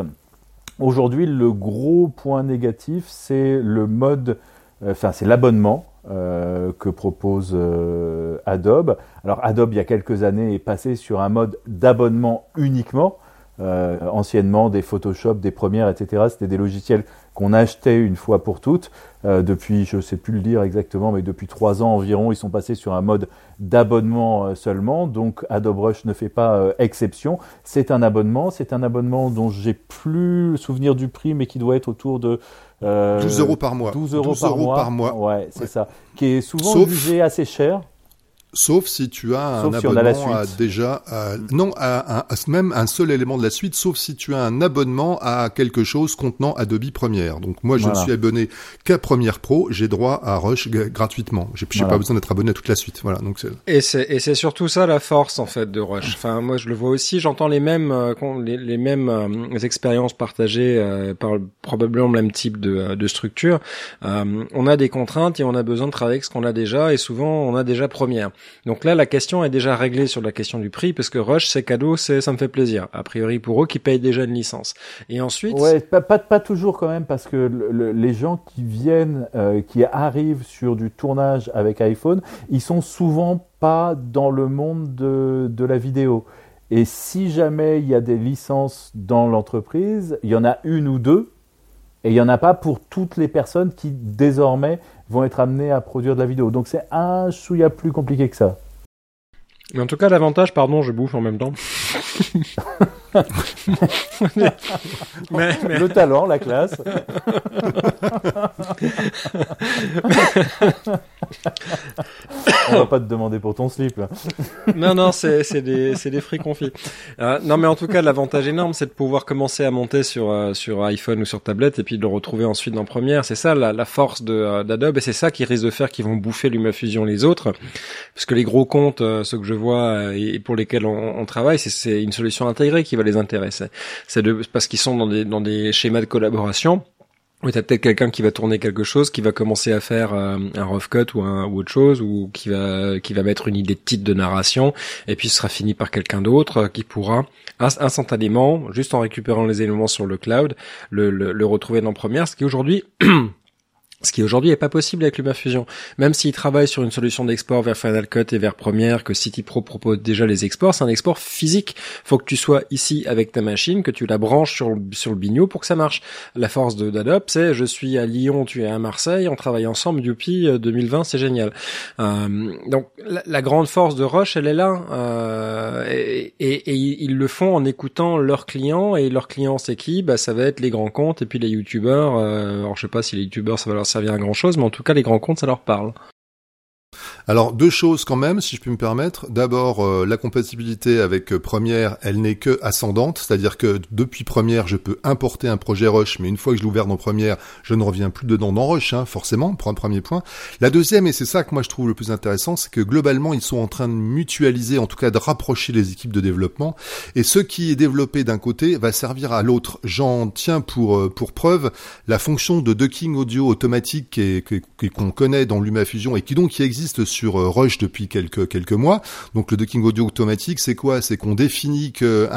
Aujourd'hui, le gros point négatif, c'est le mode, enfin, c'est l'abonnement euh, que propose euh, Adobe. Alors, Adobe, il y a quelques années, est passé sur un mode d'abonnement uniquement. anciennement, des Photoshop, des Premières, etc. C'était des logiciels qu'on achetait une fois pour toutes. Euh, depuis, je ne sais plus le dire exactement, mais depuis trois ans environ, ils sont passés sur un mode d'abonnement euh, seulement. Donc Adobe Rush ne fait pas euh, exception. C'est un abonnement. C'est un abonnement dont j'ai plus le souvenir du prix, mais qui doit être autour de 12 euros par mois. 12 euros, par, mois. Ouais, c'est ça. Qui est souvent jugé assez cher. Sauf si tu as un abonnement à déjà, non, à, même un seul élément de la suite, sauf si tu as un abonnement à quelque chose contenant Adobe Premiere. Donc moi, je ne suis abonné qu'à Premiere Pro, j'ai droit à Rush gratuitement. J'ai n'ai pas besoin d'être abonné à toute la suite. Voilà. Donc et c'est et c'est surtout ça la force en fait de Rush. Enfin moi, je le vois aussi. J'entends les mêmes euh, les, les, mêmes euh, expériences partagées euh, par probablement le même type de, de structure. on a des contraintes et on a besoin de travailler avec ce qu'on a déjà et souvent on a déjà Premiere. Donc là, la question est déjà réglée sur la question du prix, parce que Rush, c'est cadeau, c'est ça me fait plaisir. A priori pour eux qui payent déjà une licence. Et ensuite, pas, toujours quand même, parce que les gens qui viennent, euh, qui arrivent sur du tournage avec iPhone, ils sont souvent pas dans le monde de, de la vidéo. Et si jamais il y a des licences dans l'entreprise, il y en a une ou deux, et il n'y en a pas pour toutes les personnes qui désormais vont être amenées à produire de la vidéo. Donc c'est un chouïa plus compliqué que ça. Mais en tout cas, l'avantage, pardon, je bouffe en même temps. Le talent, la classe. On va pas te demander pour ton slip. non, non, c'est des des fruits confits. Euh, non, mais en tout cas, l'avantage énorme, c'est de pouvoir commencer à monter sur euh, sur iPhone ou sur tablette et puis de le retrouver ensuite dans Premiere. C'est ça la, la force de euh, d'Adobe et c'est ça qui risque de faire qu'ils vont bouffer LumaFusion les autres, parce que les gros comptes, ceux que je vois et pour lesquels on, on travaille, c'est une solution intégrée qui va les. C'est parce qu'ils sont dans des, dans des schémas de collaboration. Oui, t'as peut-être quelqu'un qui va tourner quelque chose, qui va commencer à faire euh, un rough cut ou, un, ou autre chose, ou qui va qui va mettre une idée de titre de narration, et puis ce sera fini par quelqu'un d'autre euh, qui pourra instantanément, juste en récupérant les éléments sur le cloud, le, le, le retrouver dans Premiere, ce qui aujourd'hui Ce qui aujourd'hui est pas possible avec LumaFusion. Même s'ils travaillent sur une solution d'export vers Final Cut et vers Premiere, que City Pro propose déjà les exports, c'est un export physique. Faut que tu sois ici avec ta machine, que tu la branches sur le, sur le bigno pour que ça marche. La force de d'Adobe, c'est je suis à Lyon, tu es à Marseille, on travaille ensemble, youpi, 2020, euh, c'est génial. Euh, donc la, grande force de Rush, elle est là. Euh, et, et, et, ils le font en écoutant leurs clients, et leurs clients c'est qui? Bah ça va être les grands comptes et puis les youtubeurs. Euh, alors je sais pas si les youtubeurs ça va leur servir à grand chose, mais en tout cas les grands comptes ça leur parle. Alors deux choses quand même, si je puis me permettre. D'abord, euh, la compatibilité avec euh, Première, elle n'est que ascendante, c'est-à-dire que depuis Première, je peux importer un projet Rush, mais une fois que je l'ouvre dans Première, je ne reviens plus dedans dans Rush, hein, forcément, pour un premier point. La deuxième, et c'est ça que moi je trouve le plus intéressant, c'est que globalement, ils sont en train de mutualiser, en tout cas de rapprocher les équipes de développement, et ce qui est développé d'un côté va servir à l'autre. J'en tiens pour euh, pour preuve la fonction de ducking audio automatique qu'on connaît dans LumaFusion et qui donc qui existe sur sur Rush depuis quelques quelques mois. Donc le ducking audio automatique, c'est quoi? C'est qu'on définit que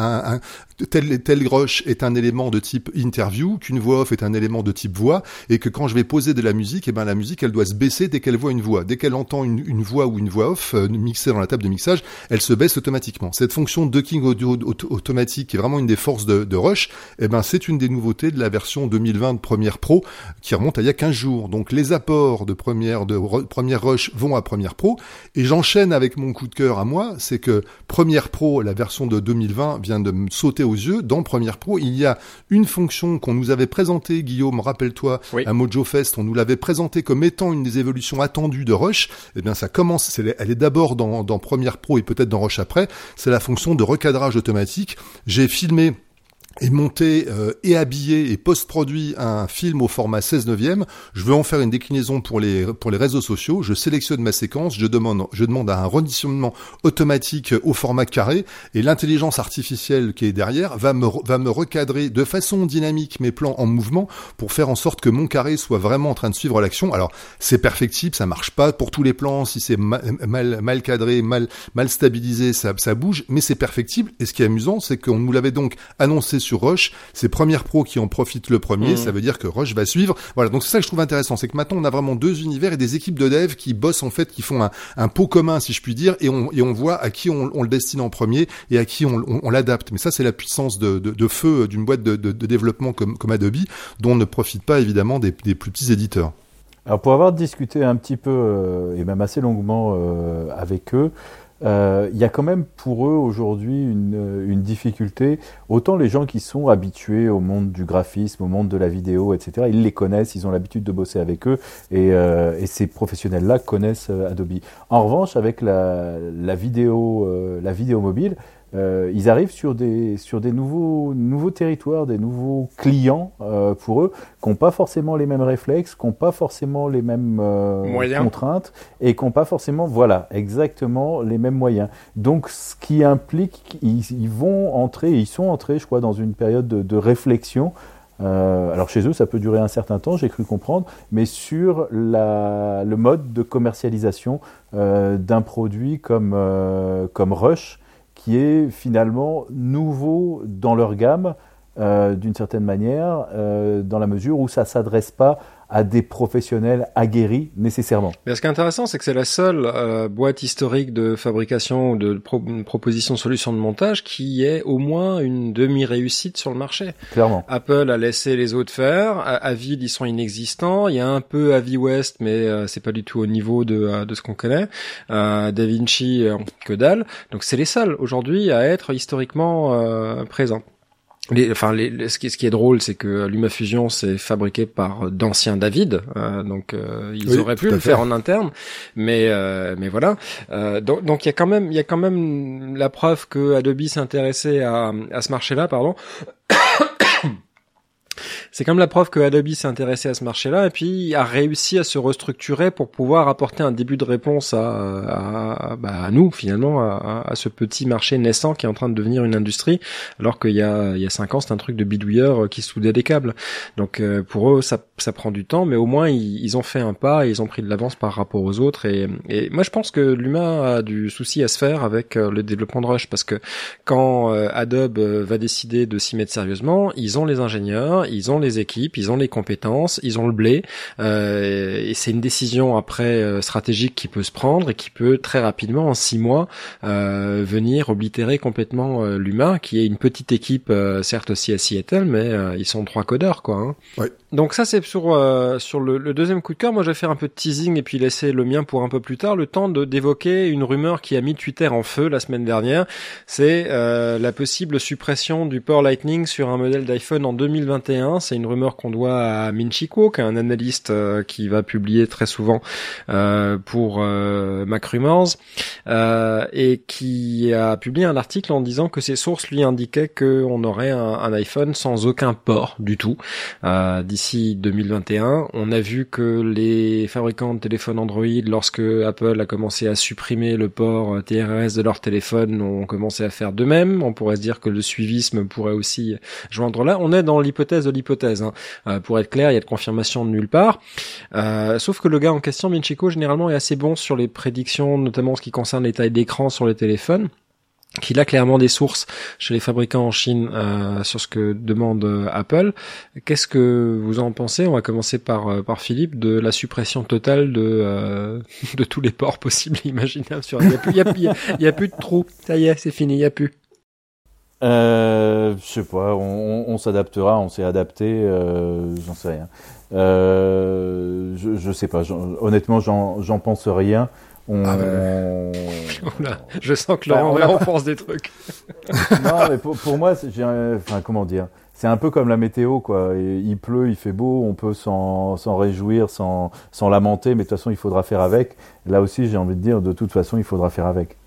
tel tel rush est un élément de type interview, qu'une voix off est un élément de type voix, et que quand je vais poser de la musique, et eh ben la musique elle doit se baisser dès qu'elle voit une voix. Dès qu'elle entend une, une, voix ou une voix off euh, mixée dans la table de mixage, elle se baisse automatiquement. Cette fonction ducking audio automatique qui est vraiment une des forces de, de Rush, et eh ben c'est une des nouveautés de la version 2020 de Premiere Pro qui remonte à il y a 15 jours. Donc les apports de Premiere de Premiere Rush vont à Premiere Pro et j'enchaîne avec mon coup de cœur à moi, c'est que Premiere Pro, la version de 2020 vient de me sauter aux yeux. Dans Premiere Pro, il y a une fonction qu'on nous avait présentée, Guillaume, rappelle-toi, à Mojo Fest, on nous l'avait présentée comme étant une des évolutions attendues de Rush. Eh bien, ça commence, elle est d'abord dans, dans Premiere Pro et peut-être dans Rush après. C'est la fonction de recadrage automatique. J'ai filmé et monté euh, et habillé et post-produit un film au format 16 neuvième. Je veux en faire une déclinaison pour les pour les réseaux sociaux. Je sélectionne ma séquence, je demande je demande un renditionnement automatique au format carré et l'intelligence artificielle qui est derrière va me va me recadrer de façon dynamique mes plans en mouvement pour faire en sorte que mon carré soit vraiment en train de suivre l'action. Alors c'est perfectible, ça marche pas pour tous les plans. Si c'est mal, mal, cadré, mal mal stabilisé, ça ça bouge, mais c'est perfectible. Et ce qui est amusant, c'est qu'on nous l'avait donc annoncé sur Rush, c'est Premiere Pro qui en profite le premier, mmh. ça veut dire que Rush va suivre. Voilà, donc c'est ça que je trouve intéressant, c'est que maintenant on a vraiment deux univers et des équipes de dev qui bossent en fait, qui font un, pot commun si je puis dire, et on, et on voit à qui on, le destine en premier et à qui on, l'adapte. Mais ça c'est la puissance de, feu d'une boîte de, développement comme, comme Adobe, dont ne profitent pas évidemment des, plus petits éditeurs. Alors pour avoir discuté un petit peu euh, et même assez longuement euh, avec eux, euh, il y a quand même pour eux aujourd'hui une, une, difficulté. Autant les gens qui sont habitués au monde du graphisme, au monde de la vidéo, etc., ils les connaissent, ils ont l'habitude de bosser avec eux, et, euh, et ces professionnels-là connaissent euh, Adobe. En revanche, avec la, la vidéo, la vidéo mobile, euh, ils arrivent sur des, sur des nouveaux, nouveaux territoires, des nouveaux clients euh, pour eux, qui n'ont pas forcément les mêmes réflexes, qui n'ont pas forcément les mêmes euh, contraintes et qui n'ont pas forcément, voilà, exactement les mêmes moyens. Donc, ce qui implique qu'ils vont entrer, ils sont entrés, je crois, dans une période de, de réflexion. Euh, alors chez eux, ça peut durer un certain temps, j'ai cru comprendre, mais sur la, le mode de commercialisation euh, d'un produit comme, comme Rush, qui est finalement nouveau dans leur gamme, euh, d'une certaine manière, euh, dans la mesure où ça s'adresse pas à des professionnels aguerris nécessairement. Mais ce qui est intéressant, c'est que c'est la seule euh, boîte historique de fabrication ou de proposition de solution de montage qui est au moins une demi-réussite sur le marché. Clairement. Apple a laissé les autres faire. Avid, ils sont inexistants. Il y a un peu Avi West, mais euh, c'est pas du tout au niveau de, euh, de ce qu'on connaît. Euh, da Vinci, que dalle. Donc c'est les seuls aujourd'hui à être historiquement présents. Les, enfin, les, ce, qui, ce, qui, est drôle, c'est que LumaFusion c'est fabriqué par d'anciens David, euh, donc euh, ils auraient pu le faire en interne, mais euh, mais voilà. donc il y a quand même il y a quand même la preuve que Adobe s'est intéressé à, à ce marché-là, pardon c'est comme la preuve que Adobe s'est intéressé à ce marché-là et puis a réussi à se restructurer pour pouvoir apporter un début de réponse à, bah, à nous finalement, à, ce petit marché naissant qui est en train de devenir une industrie, alors qu'il y a il y a cinq ans c'était un truc de bidouilleur qui soudait des câbles. Donc euh, pour eux ça, ça prend du temps, mais au moins ils, ils ont fait un pas et ils ont pris de l'avance par rapport aux autres. Et, et moi je pense que l'humain a du souci à se faire avec euh, le développement de Rush parce que quand euh, Adobe va décider de s'y mettre sérieusement, ils ont les ingénieurs, ils ont les équipes, ils ont les compétences, ils ont le blé, euh, et c'est une décision après euh, stratégique qui peut se prendre et qui peut très rapidement, en six mois, euh, venir oblitérer complètement l'humain, qui est une petite équipe, certes aussi à Seattle, mais ils sont trois codeurs, quoi. Hein. Donc ça c'est sur euh, sur le, le, deuxième coup de cœur. Moi je vais faire un peu de teasing et puis laisser le mien pour un peu plus tard. Le temps d'évoquer une rumeur qui a mis Twitter en feu la semaine dernière. C'est euh, la possible suppression du port Lightning sur un modèle d'iPhone en 2021. C'est une rumeur qu'on doit à Minchiko, qui est un analyste euh, qui va publier très souvent euh, pour Mac Rumors et qui a publié un article en disant que ses sources lui indiquaient qu'on aurait un, un, iPhone sans aucun port du tout d'ici 2021. On a vu que les fabricants de téléphones Android, lorsque Apple a commencé à supprimer le port euh, TRS de leur téléphone, ont commencé à faire de même. On pourrait se dire que le suivisme pourrait aussi joindre là. On est dans l'hypothèse de l'hypothèse. Hein. Euh, pour être clair, il y a de confirmation de nulle part. Euh, sauf que le gars en question, Minchiko, généralement est assez bon sur les prédictions, notamment en ce qui concerne les tailles d'écran sur les téléphones qu'il a clairement des sources chez les fabricants en Chine euh, sur ce que demande euh, Apple. Qu'est-ce que vous en pensez? On va commencer par euh, par Philippe de la suppression totale de de tous les ports possibles et imaginables. Sur... Il n'y a, plus, y a, plus de trous. Ça y est, c'est fini, il n'y a plus. Euh, je sais pas, on, s'adaptera, on s'est adapté, euh, j'en sais rien. Euh, je, je sais pas, honnêtement, j'en pense rien. Ah je sens que Laurent bah, renforce des trucs. non, mais pour, pour moi, j'ai, enfin, comment dire, c'est un peu comme la météo, quoi. il pleut, il fait beau, on peut s'en, s'en réjouir, s'en, s'en lamenter, mais de toute façon, il faudra faire avec. Là aussi, j'ai envie de dire, de toute façon, il faudra faire avec.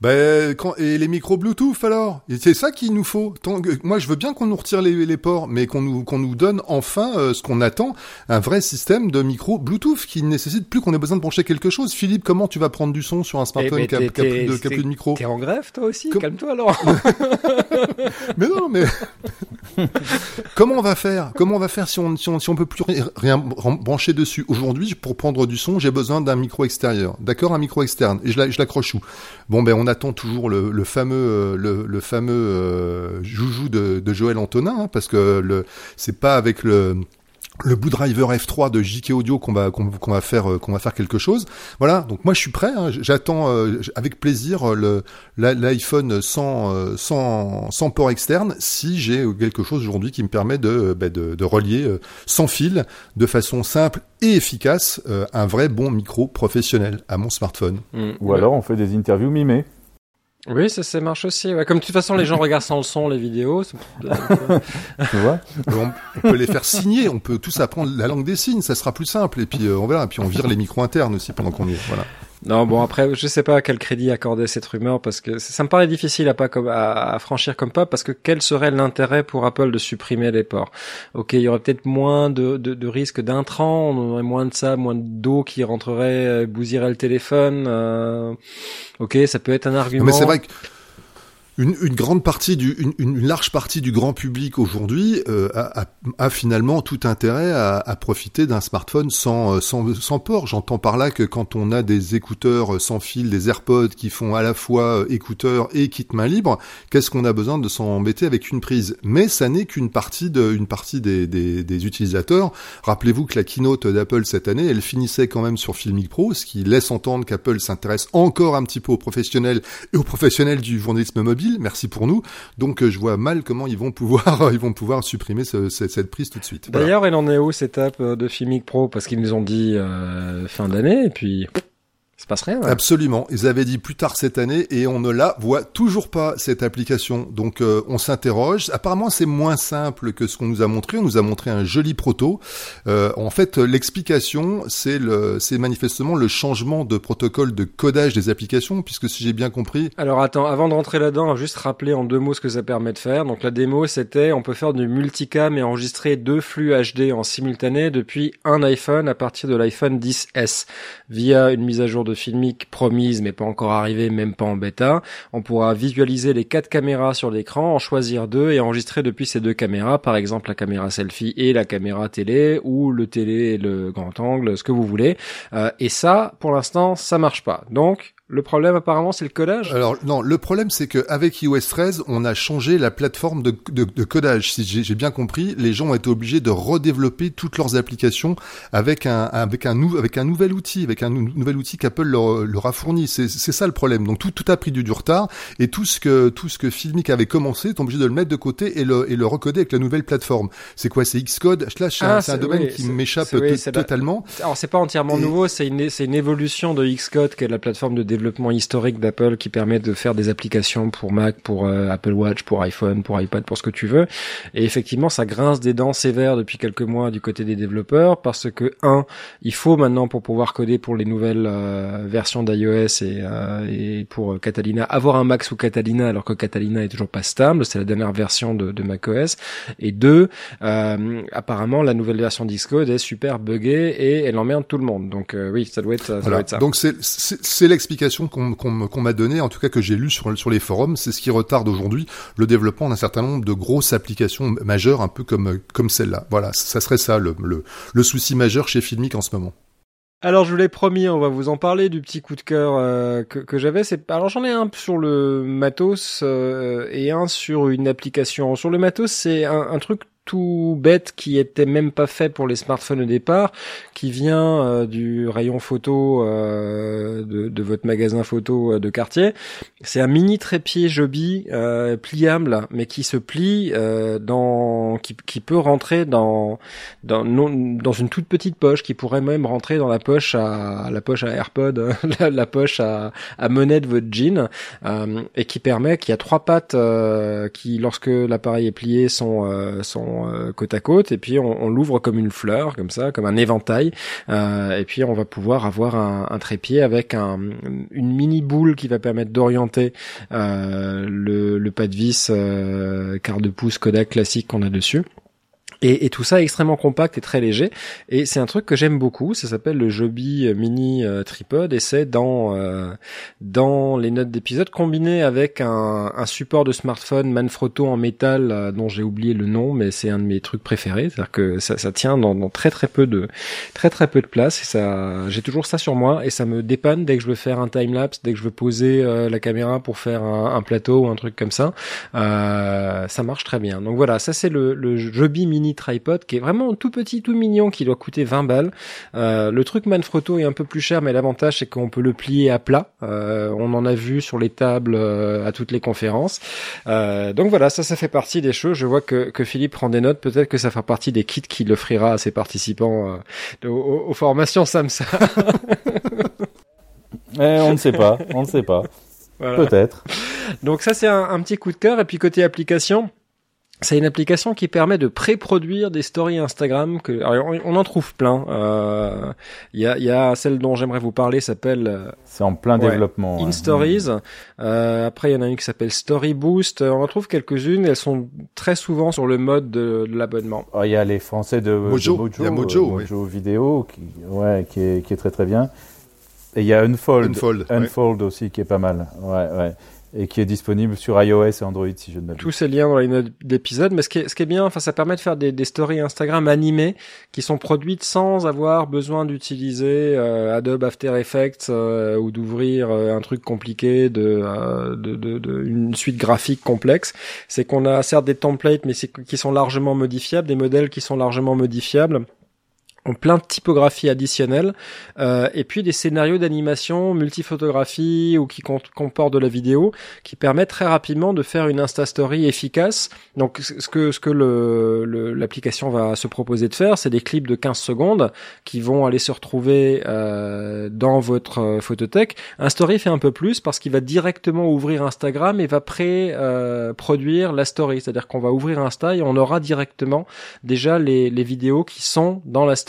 Ben, quand, et les micros Bluetooth alors? C'est ça qu'il nous faut. moi, je veux bien qu'on nous retire les, les ports, mais qu'on nous, qu'on nous donne enfin euh, ce qu'on attend, un vrai système de micro Bluetooth qui ne nécessite plus qu'on ait besoin de brancher quelque chose. Philippe, comment tu vas prendre du son sur un smartphone qui a, plus de, qui a plus de micro? T'es en grève toi aussi Calme-toi alors. mais non, mais comment on va faire? Comment on va faire si on, si on, si on peut plus rien brancher dessus? Aujourd'hui, pour prendre du son, j'ai besoin d'un micro extérieur. D'accord, un micro externe. Et je l'accroche où? Bon, ben on attend toujours le, le fameux, euh, le, le fameux euh, joujou de, de Joël Antonin, hein, parce que le, c'est pas avec le le Blue Driver F3 de JK Audio qu'on va qu'on va faire euh, qu'on va faire quelque chose. Voilà, donc moi je suis prêt. Hein. J'attends avec plaisir le l'iPhone sans sans sans port externe si j'ai quelque chose aujourd'hui qui me permet de, bah, de, de relier sans fil de façon simple et efficace un vrai bon micro professionnel à mon smartphone. Mmh. Ou alors on fait des interviews mimées. Oui, ça, ça marche aussi. Ouais. Comme de toute façon, les gens regardent sans le son les vidéos. tu vois on, peut les faire signer. On peut tous apprendre la langue des signes. Ça sera plus simple. Et puis euh, on verra. Et puis on vire les micros internes aussi pendant qu'on y est. Voilà. Non, bon après, je sais pas à quel crédit accorder cette rumeur parce que ça me paraît difficile à pas comme à, franchir comme pas parce que quel serait l'intérêt pour Apple de supprimer les ports? Ok, il y aurait peut-être moins de, de, de risques d'intrants, on aurait moins de ça, moins d'eau qui rentrerait, euh, bousillerait le téléphone. Euh, ok, ça peut être un argument. Mais c'est vrai que une, une, grande partie du, une, une, large partie du grand public aujourd'hui euh, a, a, finalement tout intérêt à, à profiter d'un smartphone sans, euh, sans, sans port. J'entends par là que quand on a des écouteurs sans fil, des AirPods qui font à la fois euh, écouteurs et kit main libre, qu'est-ce qu'on a besoin de s'en embêter avec une prise? Mais ça n'est qu'une partie de, une partie des, des, des utilisateurs. Rappelez-vous que la keynote d'Apple cette année, elle finissait quand même sur Filmic Pro, ce qui laisse entendre qu'Apple s'intéresse encore un petit peu aux professionnels et aux professionnels du journalisme mobile merci pour nous. Donc euh, je vois mal comment ils vont pouvoir, supprimer cette prise tout de suite. D'ailleurs, elle en est où cette app euh, de Filmic Pro? Parce qu'ils nous ont dit euh, fin d'année et puis se passe rien. Absolument. Ils avaient dit plus tard cette année et on ne la voit toujours pas cette application. Donc euh, on s'interroge. Apparemment c'est moins simple que ce qu'on nous a montré. On nous a montré un joli proto. Euh, en fait l'explication c'est le c'est manifestement le changement de protocole de codage des applications puisque si j'ai bien compris. Alors attends, avant de rentrer là-dedans, juste rappeler en deux mots ce que ça permet de faire. Donc la démo c'était on peut faire du multicam et enregistrer deux flux HD en simultané depuis un iPhone à partir de l'iPhone 10s via une mise à jour de filmique promise mais pas encore arrivée, même pas en bêta. On pourra visualiser les quatre caméras sur l'écran, en choisir deux et enregistrer depuis ces deux caméras, par exemple la caméra selfie et la caméra télé ou le télé et le grand angle, ce que vous voulez. Euh, et ça, pour l'instant, ça marche pas. Donc Le problème apparemment c'est le codage? Alors non, le problème c'est que avec iOS 13, on a changé la plateforme de, de, de codage. Si j'ai bien compris, les gens ont été obligés de redévelopper toutes leurs applications avec un avec un nou, avec un nouvel outil, avec un nouvel outil qu'Apple leur, leur a fourni. C'est ça le problème. Donc tout tout a pris du, du retard et tout ce que tout ce que Filmic avait commencé, est obligé de le mettre de côté et le et le recoder avec la nouvelle plateforme. C'est quoi C'est Xcode? Là, c'est un, ah, domaine qui m'échappe totalement. Alors c'est pas entièrement nouveau. C'est une c'est une évolution de Xcode qui est la plateforme de développement historique d'Apple qui permet de faire des applications pour Mac, pour euh, Apple Watch, pour iPhone, pour iPad, pour ce que tu veux. Et effectivement, ça grince des dents sévères depuis quelques mois du côté des développeurs parce que un, il faut maintenant pour pouvoir coder pour les nouvelles euh, versions d'iOS et, euh, et pour Catalina avoir un Mac sous Catalina alors que Catalina est toujours pas stable. C'est la dernière version de, de macOS. Et deux, apparemment la nouvelle version d'Xcode est super buggée et elle emmerde tout le monde. Donc oui, ça doit être ça. Doit être ça. Donc c'est l'explication qu'on m'a donné, en tout cas que j'ai lu sur, les forums, c'est ce qui retarde aujourd'hui le développement d'un certain nombre de grosses applications majeures, un peu comme, comme celle-là. Voilà, ça serait ça le, le, souci majeur chez Filmic en ce moment. Alors je vous l'ai promis, on va vous en parler du petit coup de cœur euh, que, j'avais. Alors j'en ai un sur le matos euh, et un sur une application. Sur le matos, c'est un truc tout bête qui était même pas fait pour les smartphones au départ, qui vient euh, du rayon photo euh, de, de, votre magasin photo euh, de quartier. C'est un mini trépied Joby pliable, mais qui se plie dans, qui, qui, peut rentrer dans dans, dans une toute petite poche, qui pourrait même rentrer dans la poche à la poche à AirPod, la, poche à, à monnaie de votre jean, et qui permet qu'il y a trois pattes qui, lorsque l'appareil est plié, sont sont euh, côte à côte et puis on, l'ouvre comme une fleur, comme ça, comme un éventail. Euh, et puis on va pouvoir avoir un, trépied avec un, une mini boule qui va permettre d'orienter euh, le, le, pas de vis quart de pouce Kodak classique qu'on a dessus. Et, et, tout ça est extrêmement compact et très léger. Et c'est un truc que j'aime beaucoup. Ça s'appelle le Joby Mini euh, Tripod et c'est dans euh, dans les notes d'épisode combiné avec un, un, support de smartphone Manfrotto en métal euh, dont j'ai oublié le nom, mais c'est un de mes trucs préférés. C'est-à-dire que ça, ça tient dans, dans, très très peu de très très peu de place. Et ça, j'ai toujours ça sur moi et ça me dépanne dès que je veux faire un time lapse, dès que je veux poser la caméra pour faire un, un, plateau ou un truc comme ça. ça marche très bien. Donc voilà, ça c'est le, le Joby Mini tripod qui est vraiment tout petit, tout mignon, qui doit coûter 20 balles. Euh, le truc Manfrotto est un peu plus cher, mais l'avantage c'est qu'on peut le plier à plat. Euh, on en a vu sur les tables euh, à toutes les conférences. donc voilà, ça, ça fait partie des choses. Je vois que, que Philippe prend des notes. Peut-être que ça fera partie des kits qu'il offrira à ses participants aux, formations SAMSA. eh, on ne sait pas, on ne sait pas. Peut-être. Donc ça c'est un, un, petit coup de cœur. Et puis côté application, c'est une application qui permet de pré-produire des stories Instagram. Que, on, en trouve plein. Il euh, y, a, y, a, celle dont j'aimerais vous parler, s'appelle. Euh, c'est en plein développement. In Stories. Euh, après, il y en a une qui s'appelle Story Boost. On en trouve quelques-unes. Elles sont très souvent sur le mode de, l'abonnement. Oh, il y a les Français de Mojo, Mojo, y a Mojo, Mojo vidéo, qui, ouais, qui est, qui est très très bien. Et il y a Unfold, Unfold, Unfold aussi qui est pas mal. Ouais, ouais et qui est disponible sur iOS et Android si je ne m'abuse. Tous ces liens dans les notes d'épisode, mais ce qui est, ce qui est bien, enfin ça permet de faire des, des stories Instagram animées qui sont produites sans avoir besoin d'utiliser euh, Adobe After Effects euh, ou d'ouvrir euh, un truc compliqué de, de, de, de, une suite graphique complexe. C'est qu'on a certes des templates mais qui sont largement modifiables, des modèles qui sont largement modifiables plein de typographies additionnelles euh, et puis des scénarios d'animation multifotographie ou qui comportent de la vidéo qui permettent très rapidement de faire une Insta Story efficace. Donc ce que ce que l'application le, va se proposer de faire, c'est des clips de 15 secondes qui vont aller se retrouver euh, dans votre euh, photothèque. Un story fait un peu plus parce qu'il va directement ouvrir Instagram et va pré-produire la story, c'est-à-dire qu'on va ouvrir Insta et on aura directement déjà les, les vidéos qui sont dans la story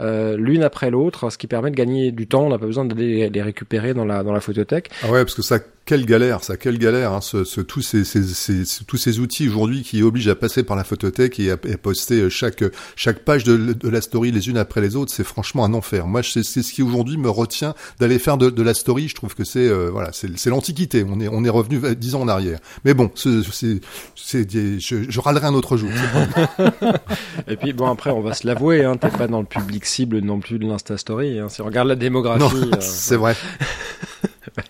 euh, l'une après l'autre, ce qui permet de gagner du temps. On n'a pas besoin d'aller les récupérer dans la dans la photothèque. Ah ouais, parce que ça quelle galère, ça, quelle galère, hein, ce, ce, tous, ces, ces, ces, tous ces outils aujourd'hui qui obligent à passer par la photothèque et à, poster chaque, chaque page de, de, la story les unes après les autres, c'est franchement un enfer. Moi, c'est ce qui aujourd'hui me retient d'aller faire de, de, la story. Je trouve que c'est euh, voilà, c'est l'antiquité. On est, on est revenu dix ans en arrière. Mais bon, c'est, je, je râlerai un autre jour. et puis bon, après, on va se l'avouer, hein, t'es pas dans le public cible non plus de l'Insta Story. Hein. Si on regarde la démographie, euh, c'est vrai.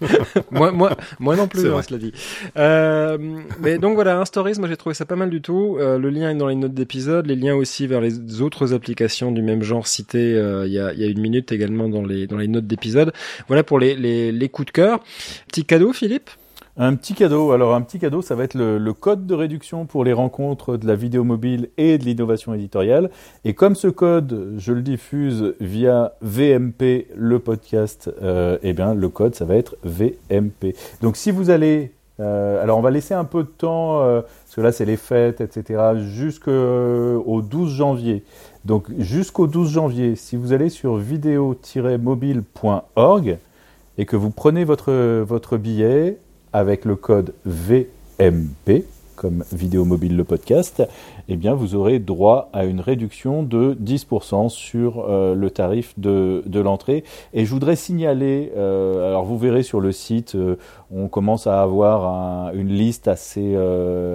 moi, moi, moi non plus, hein, cela dit. Euh, mais donc voilà, un stories, moi j'ai trouvé ça pas mal du tout. Euh, le lien est dans les notes d'épisode, les liens aussi vers les autres applications du même genre citées euh, il y, a, y, a, une minute également dans les dans les notes d'épisode. Voilà pour les, les, les coups de cœur. Petit cadeau, Philippe? Un petit cadeau. Alors un petit cadeau, ça va être le, code de réduction pour les rencontres de la vidéo mobile et de l'innovation éditoriale. Et comme ce code, je le diffuse via VMP, le podcast, euh, eh bien le code, ça va être VMP. Donc si vous allez, euh, alors on va laisser un peu de temps, euh, parce que là c'est les fêtes, etc., jusqu'au 12 janvier. Donc jusqu'au 12 janvier, si vous allez sur vidéo-mobile.org et que vous prenez votre, votre billet, avec le code VMP, comme vidéo mobile le podcast, eh bien vous aurez droit à une réduction de 10% sur euh, le tarif de, de l'entrée. Et je voudrais signaler, euh, alors vous verrez sur le site, euh, on commence à avoir un, une liste assez,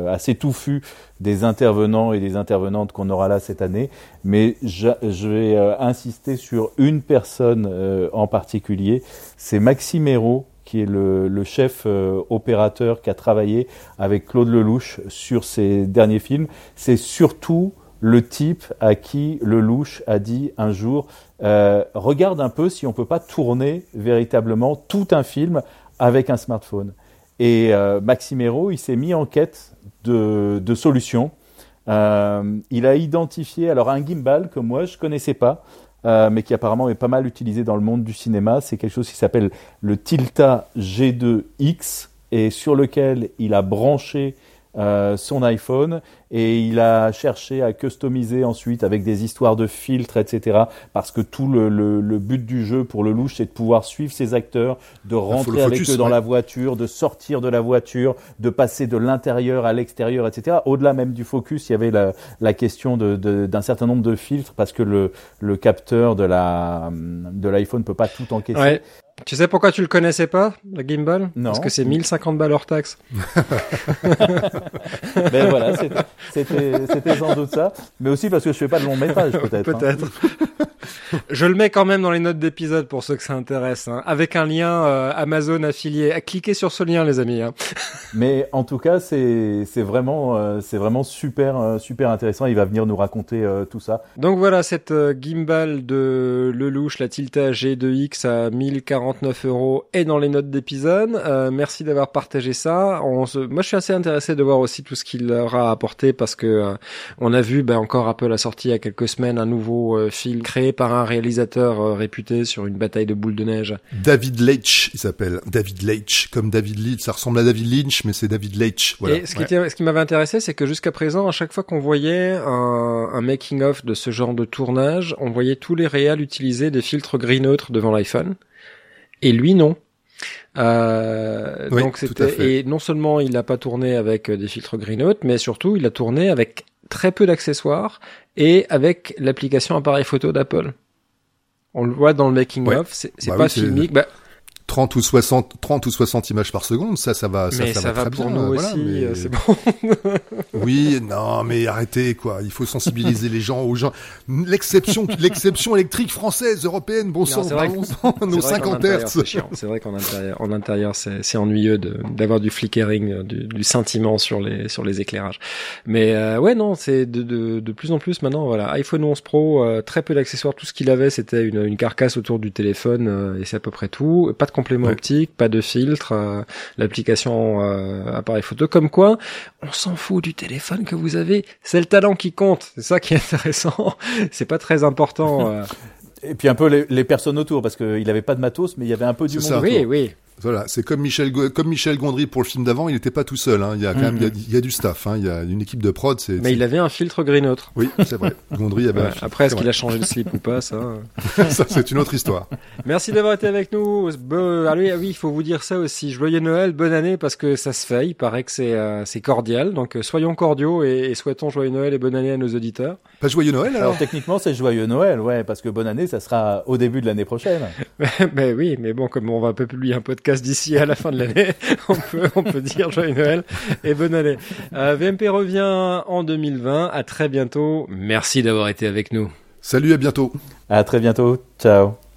assez touffue des intervenants et des intervenantes qu'on aura là cette année, mais je, vais insister sur une personne en particulier, c'est Maxime Hérault, qui est le, chef euh, opérateur qui a travaillé avec Claude Lelouch sur ses derniers films. C'est surtout le type à qui Lelouch a dit un jour euh, regarde un peu si on peut pas tourner véritablement tout un film avec un smartphone. Et euh, Maxime Hérault, il s'est mis en quête de, de solutions. Euh, il a identifié alors un gimbal que moi je connaissais pas, euh, mais qui apparemment est pas mal utilisé dans le monde du cinéma. C'est quelque chose qui s'appelle le Tilta G2X et sur lequel il a branché euh, son iPhone et il a cherché à customiser ensuite avec des histoires de filtres, etc. Parce que tout le, le, le but du jeu pour le louche, c'est de pouvoir suivre ses acteurs, de rentrer avec eux dans ouais. la voiture, de sortir de la voiture, de passer de l'intérieur à l'extérieur, etc. Au-delà même du focus, il y avait la, la question d'un de, de, certain nombre de filtres parce que le, le capteur de la de l'iPhone peut pas tout encaisser. Ouais. Tu sais pourquoi tu le connaissais pas, le gimbal? Non. Parce que c'est 1050 balles hors taxe. ben voilà, c'était sans doute ça. Mais aussi parce que je fais pas de long métrage, peut-être. Hein. Peut-être. Hein. je le mets quand même dans les notes d'épisode pour ceux que ça intéresse, hein, avec un lien euh, Amazon affilié. Cliquez sur ce lien, les amis. Hein. Mais en tout cas, c'est vraiment, euh, c'est vraiment super, euh, super intéressant. Il va venir nous raconter euh, tout ça. Donc voilà, cette euh, gimbal de Lelouch, la Tilta G2X à 1049 euros est dans les notes d'épisode. Euh, merci d'avoir partagé ça. On se... Moi, je suis assez intéressé de voir aussi tout ce qu'il leur a apporté parce que euh, on a vu, ben, encore Apple a sorti il y a quelques semaines un nouveau euh, film créé par un réalisateur euh, réputé sur une bataille de boules de neige. David Leitch, il s'appelle David Leitch, comme David Leitch. Ça ressemble à David Lynch, mais c'est David Leitch. Voilà. Et ce qui, ouais. ce qui m'avait intéressé, c'est que jusqu'à présent, à chaque fois qu'on voyait un, un making of de ce genre de tournage, on voyait tous les réals utiliser des filtres gris neutres devant l'iPhone. Et lui, non. Euh, oui, donc c'était et non seulement il n'a pas tourné avec euh, des filtres neutres, mais surtout il a tourné avec très peu d'accessoires et avec l'application appareil photo d'Apple. On le voit dans le making ouais. of, c'est bah pas oui, filmique. Bah, 30 ou 60 30 ou 60 images par seconde, ça ça va ça, mais ça, ça va, va très pour bien, nous voilà, aussi, mais... euh, c'est bon. oui, non, mais arrêtez quoi, il faut sensibiliser les gens aux gens l'exception l'exception électrique française, européenne, bon sang, parlons nos 50 Hz. C'est vrai qu'en intérieur en intérieur c'est ennuyeux d'avoir du flickering du, du, sentiment sur les sur les éclairages. Mais euh, ouais non, c'est de, de, de plus en plus maintenant voilà, iPhone 11 Pro euh, très peu d'accessoires, tout ce qu'il avait c'était une, une carcasse autour du téléphone euh, et c'est à peu près tout, pas de complément ouais. optique, pas de filtre, euh, l'application euh, appareil photo. Comme quoi, on s'en fout du téléphone que vous avez. C'est le talent qui compte. C'est ça qui est intéressant. c'est pas très important. Euh. Et puis un peu les, les personnes autour, parce qu'il avait pas de matos, mais il y avait un peu du monde ça. autour. Oui, oui. Voilà, c'est comme Michel comme Michel Gondry pour le film d'avant, il n'était pas tout seul. Hein. Il y a quand même, il, y a, il y, a, du staff. Hein. Il y a une équipe de prod. C'est, Mais il avait un filtre gris neutre. Oui, c'est vrai. Gondry avait. Ouais, après, est-ce qu'il a changé le slip ou pas, ça Ça, c'est une autre histoire. Merci d'avoir été avec nous. Ah oui, ah oui, il faut vous dire ça aussi. Joyeux Noël, bonne année, parce que ça se fait. Il paraît que c'est euh, c'est cordial. Donc, euh, soyons cordiaux et, et, souhaitons joyeux Noël et bonne année à nos auditeurs. Pas joyeux Noël alors, alors? Techniquement, c'est joyeux Noël, ouais, parce que bonne année, ça sera au début de l'année prochaine. ben oui, mais bon, comme on va pas publier un podcast d'ici à la fin de l'année, on peut on peut dire joyeux Noël et bonne année. Euh, VMP revient en 2020. À très bientôt. Merci d'avoir été avec nous. Salut, à bientôt. À très bientôt. Ciao.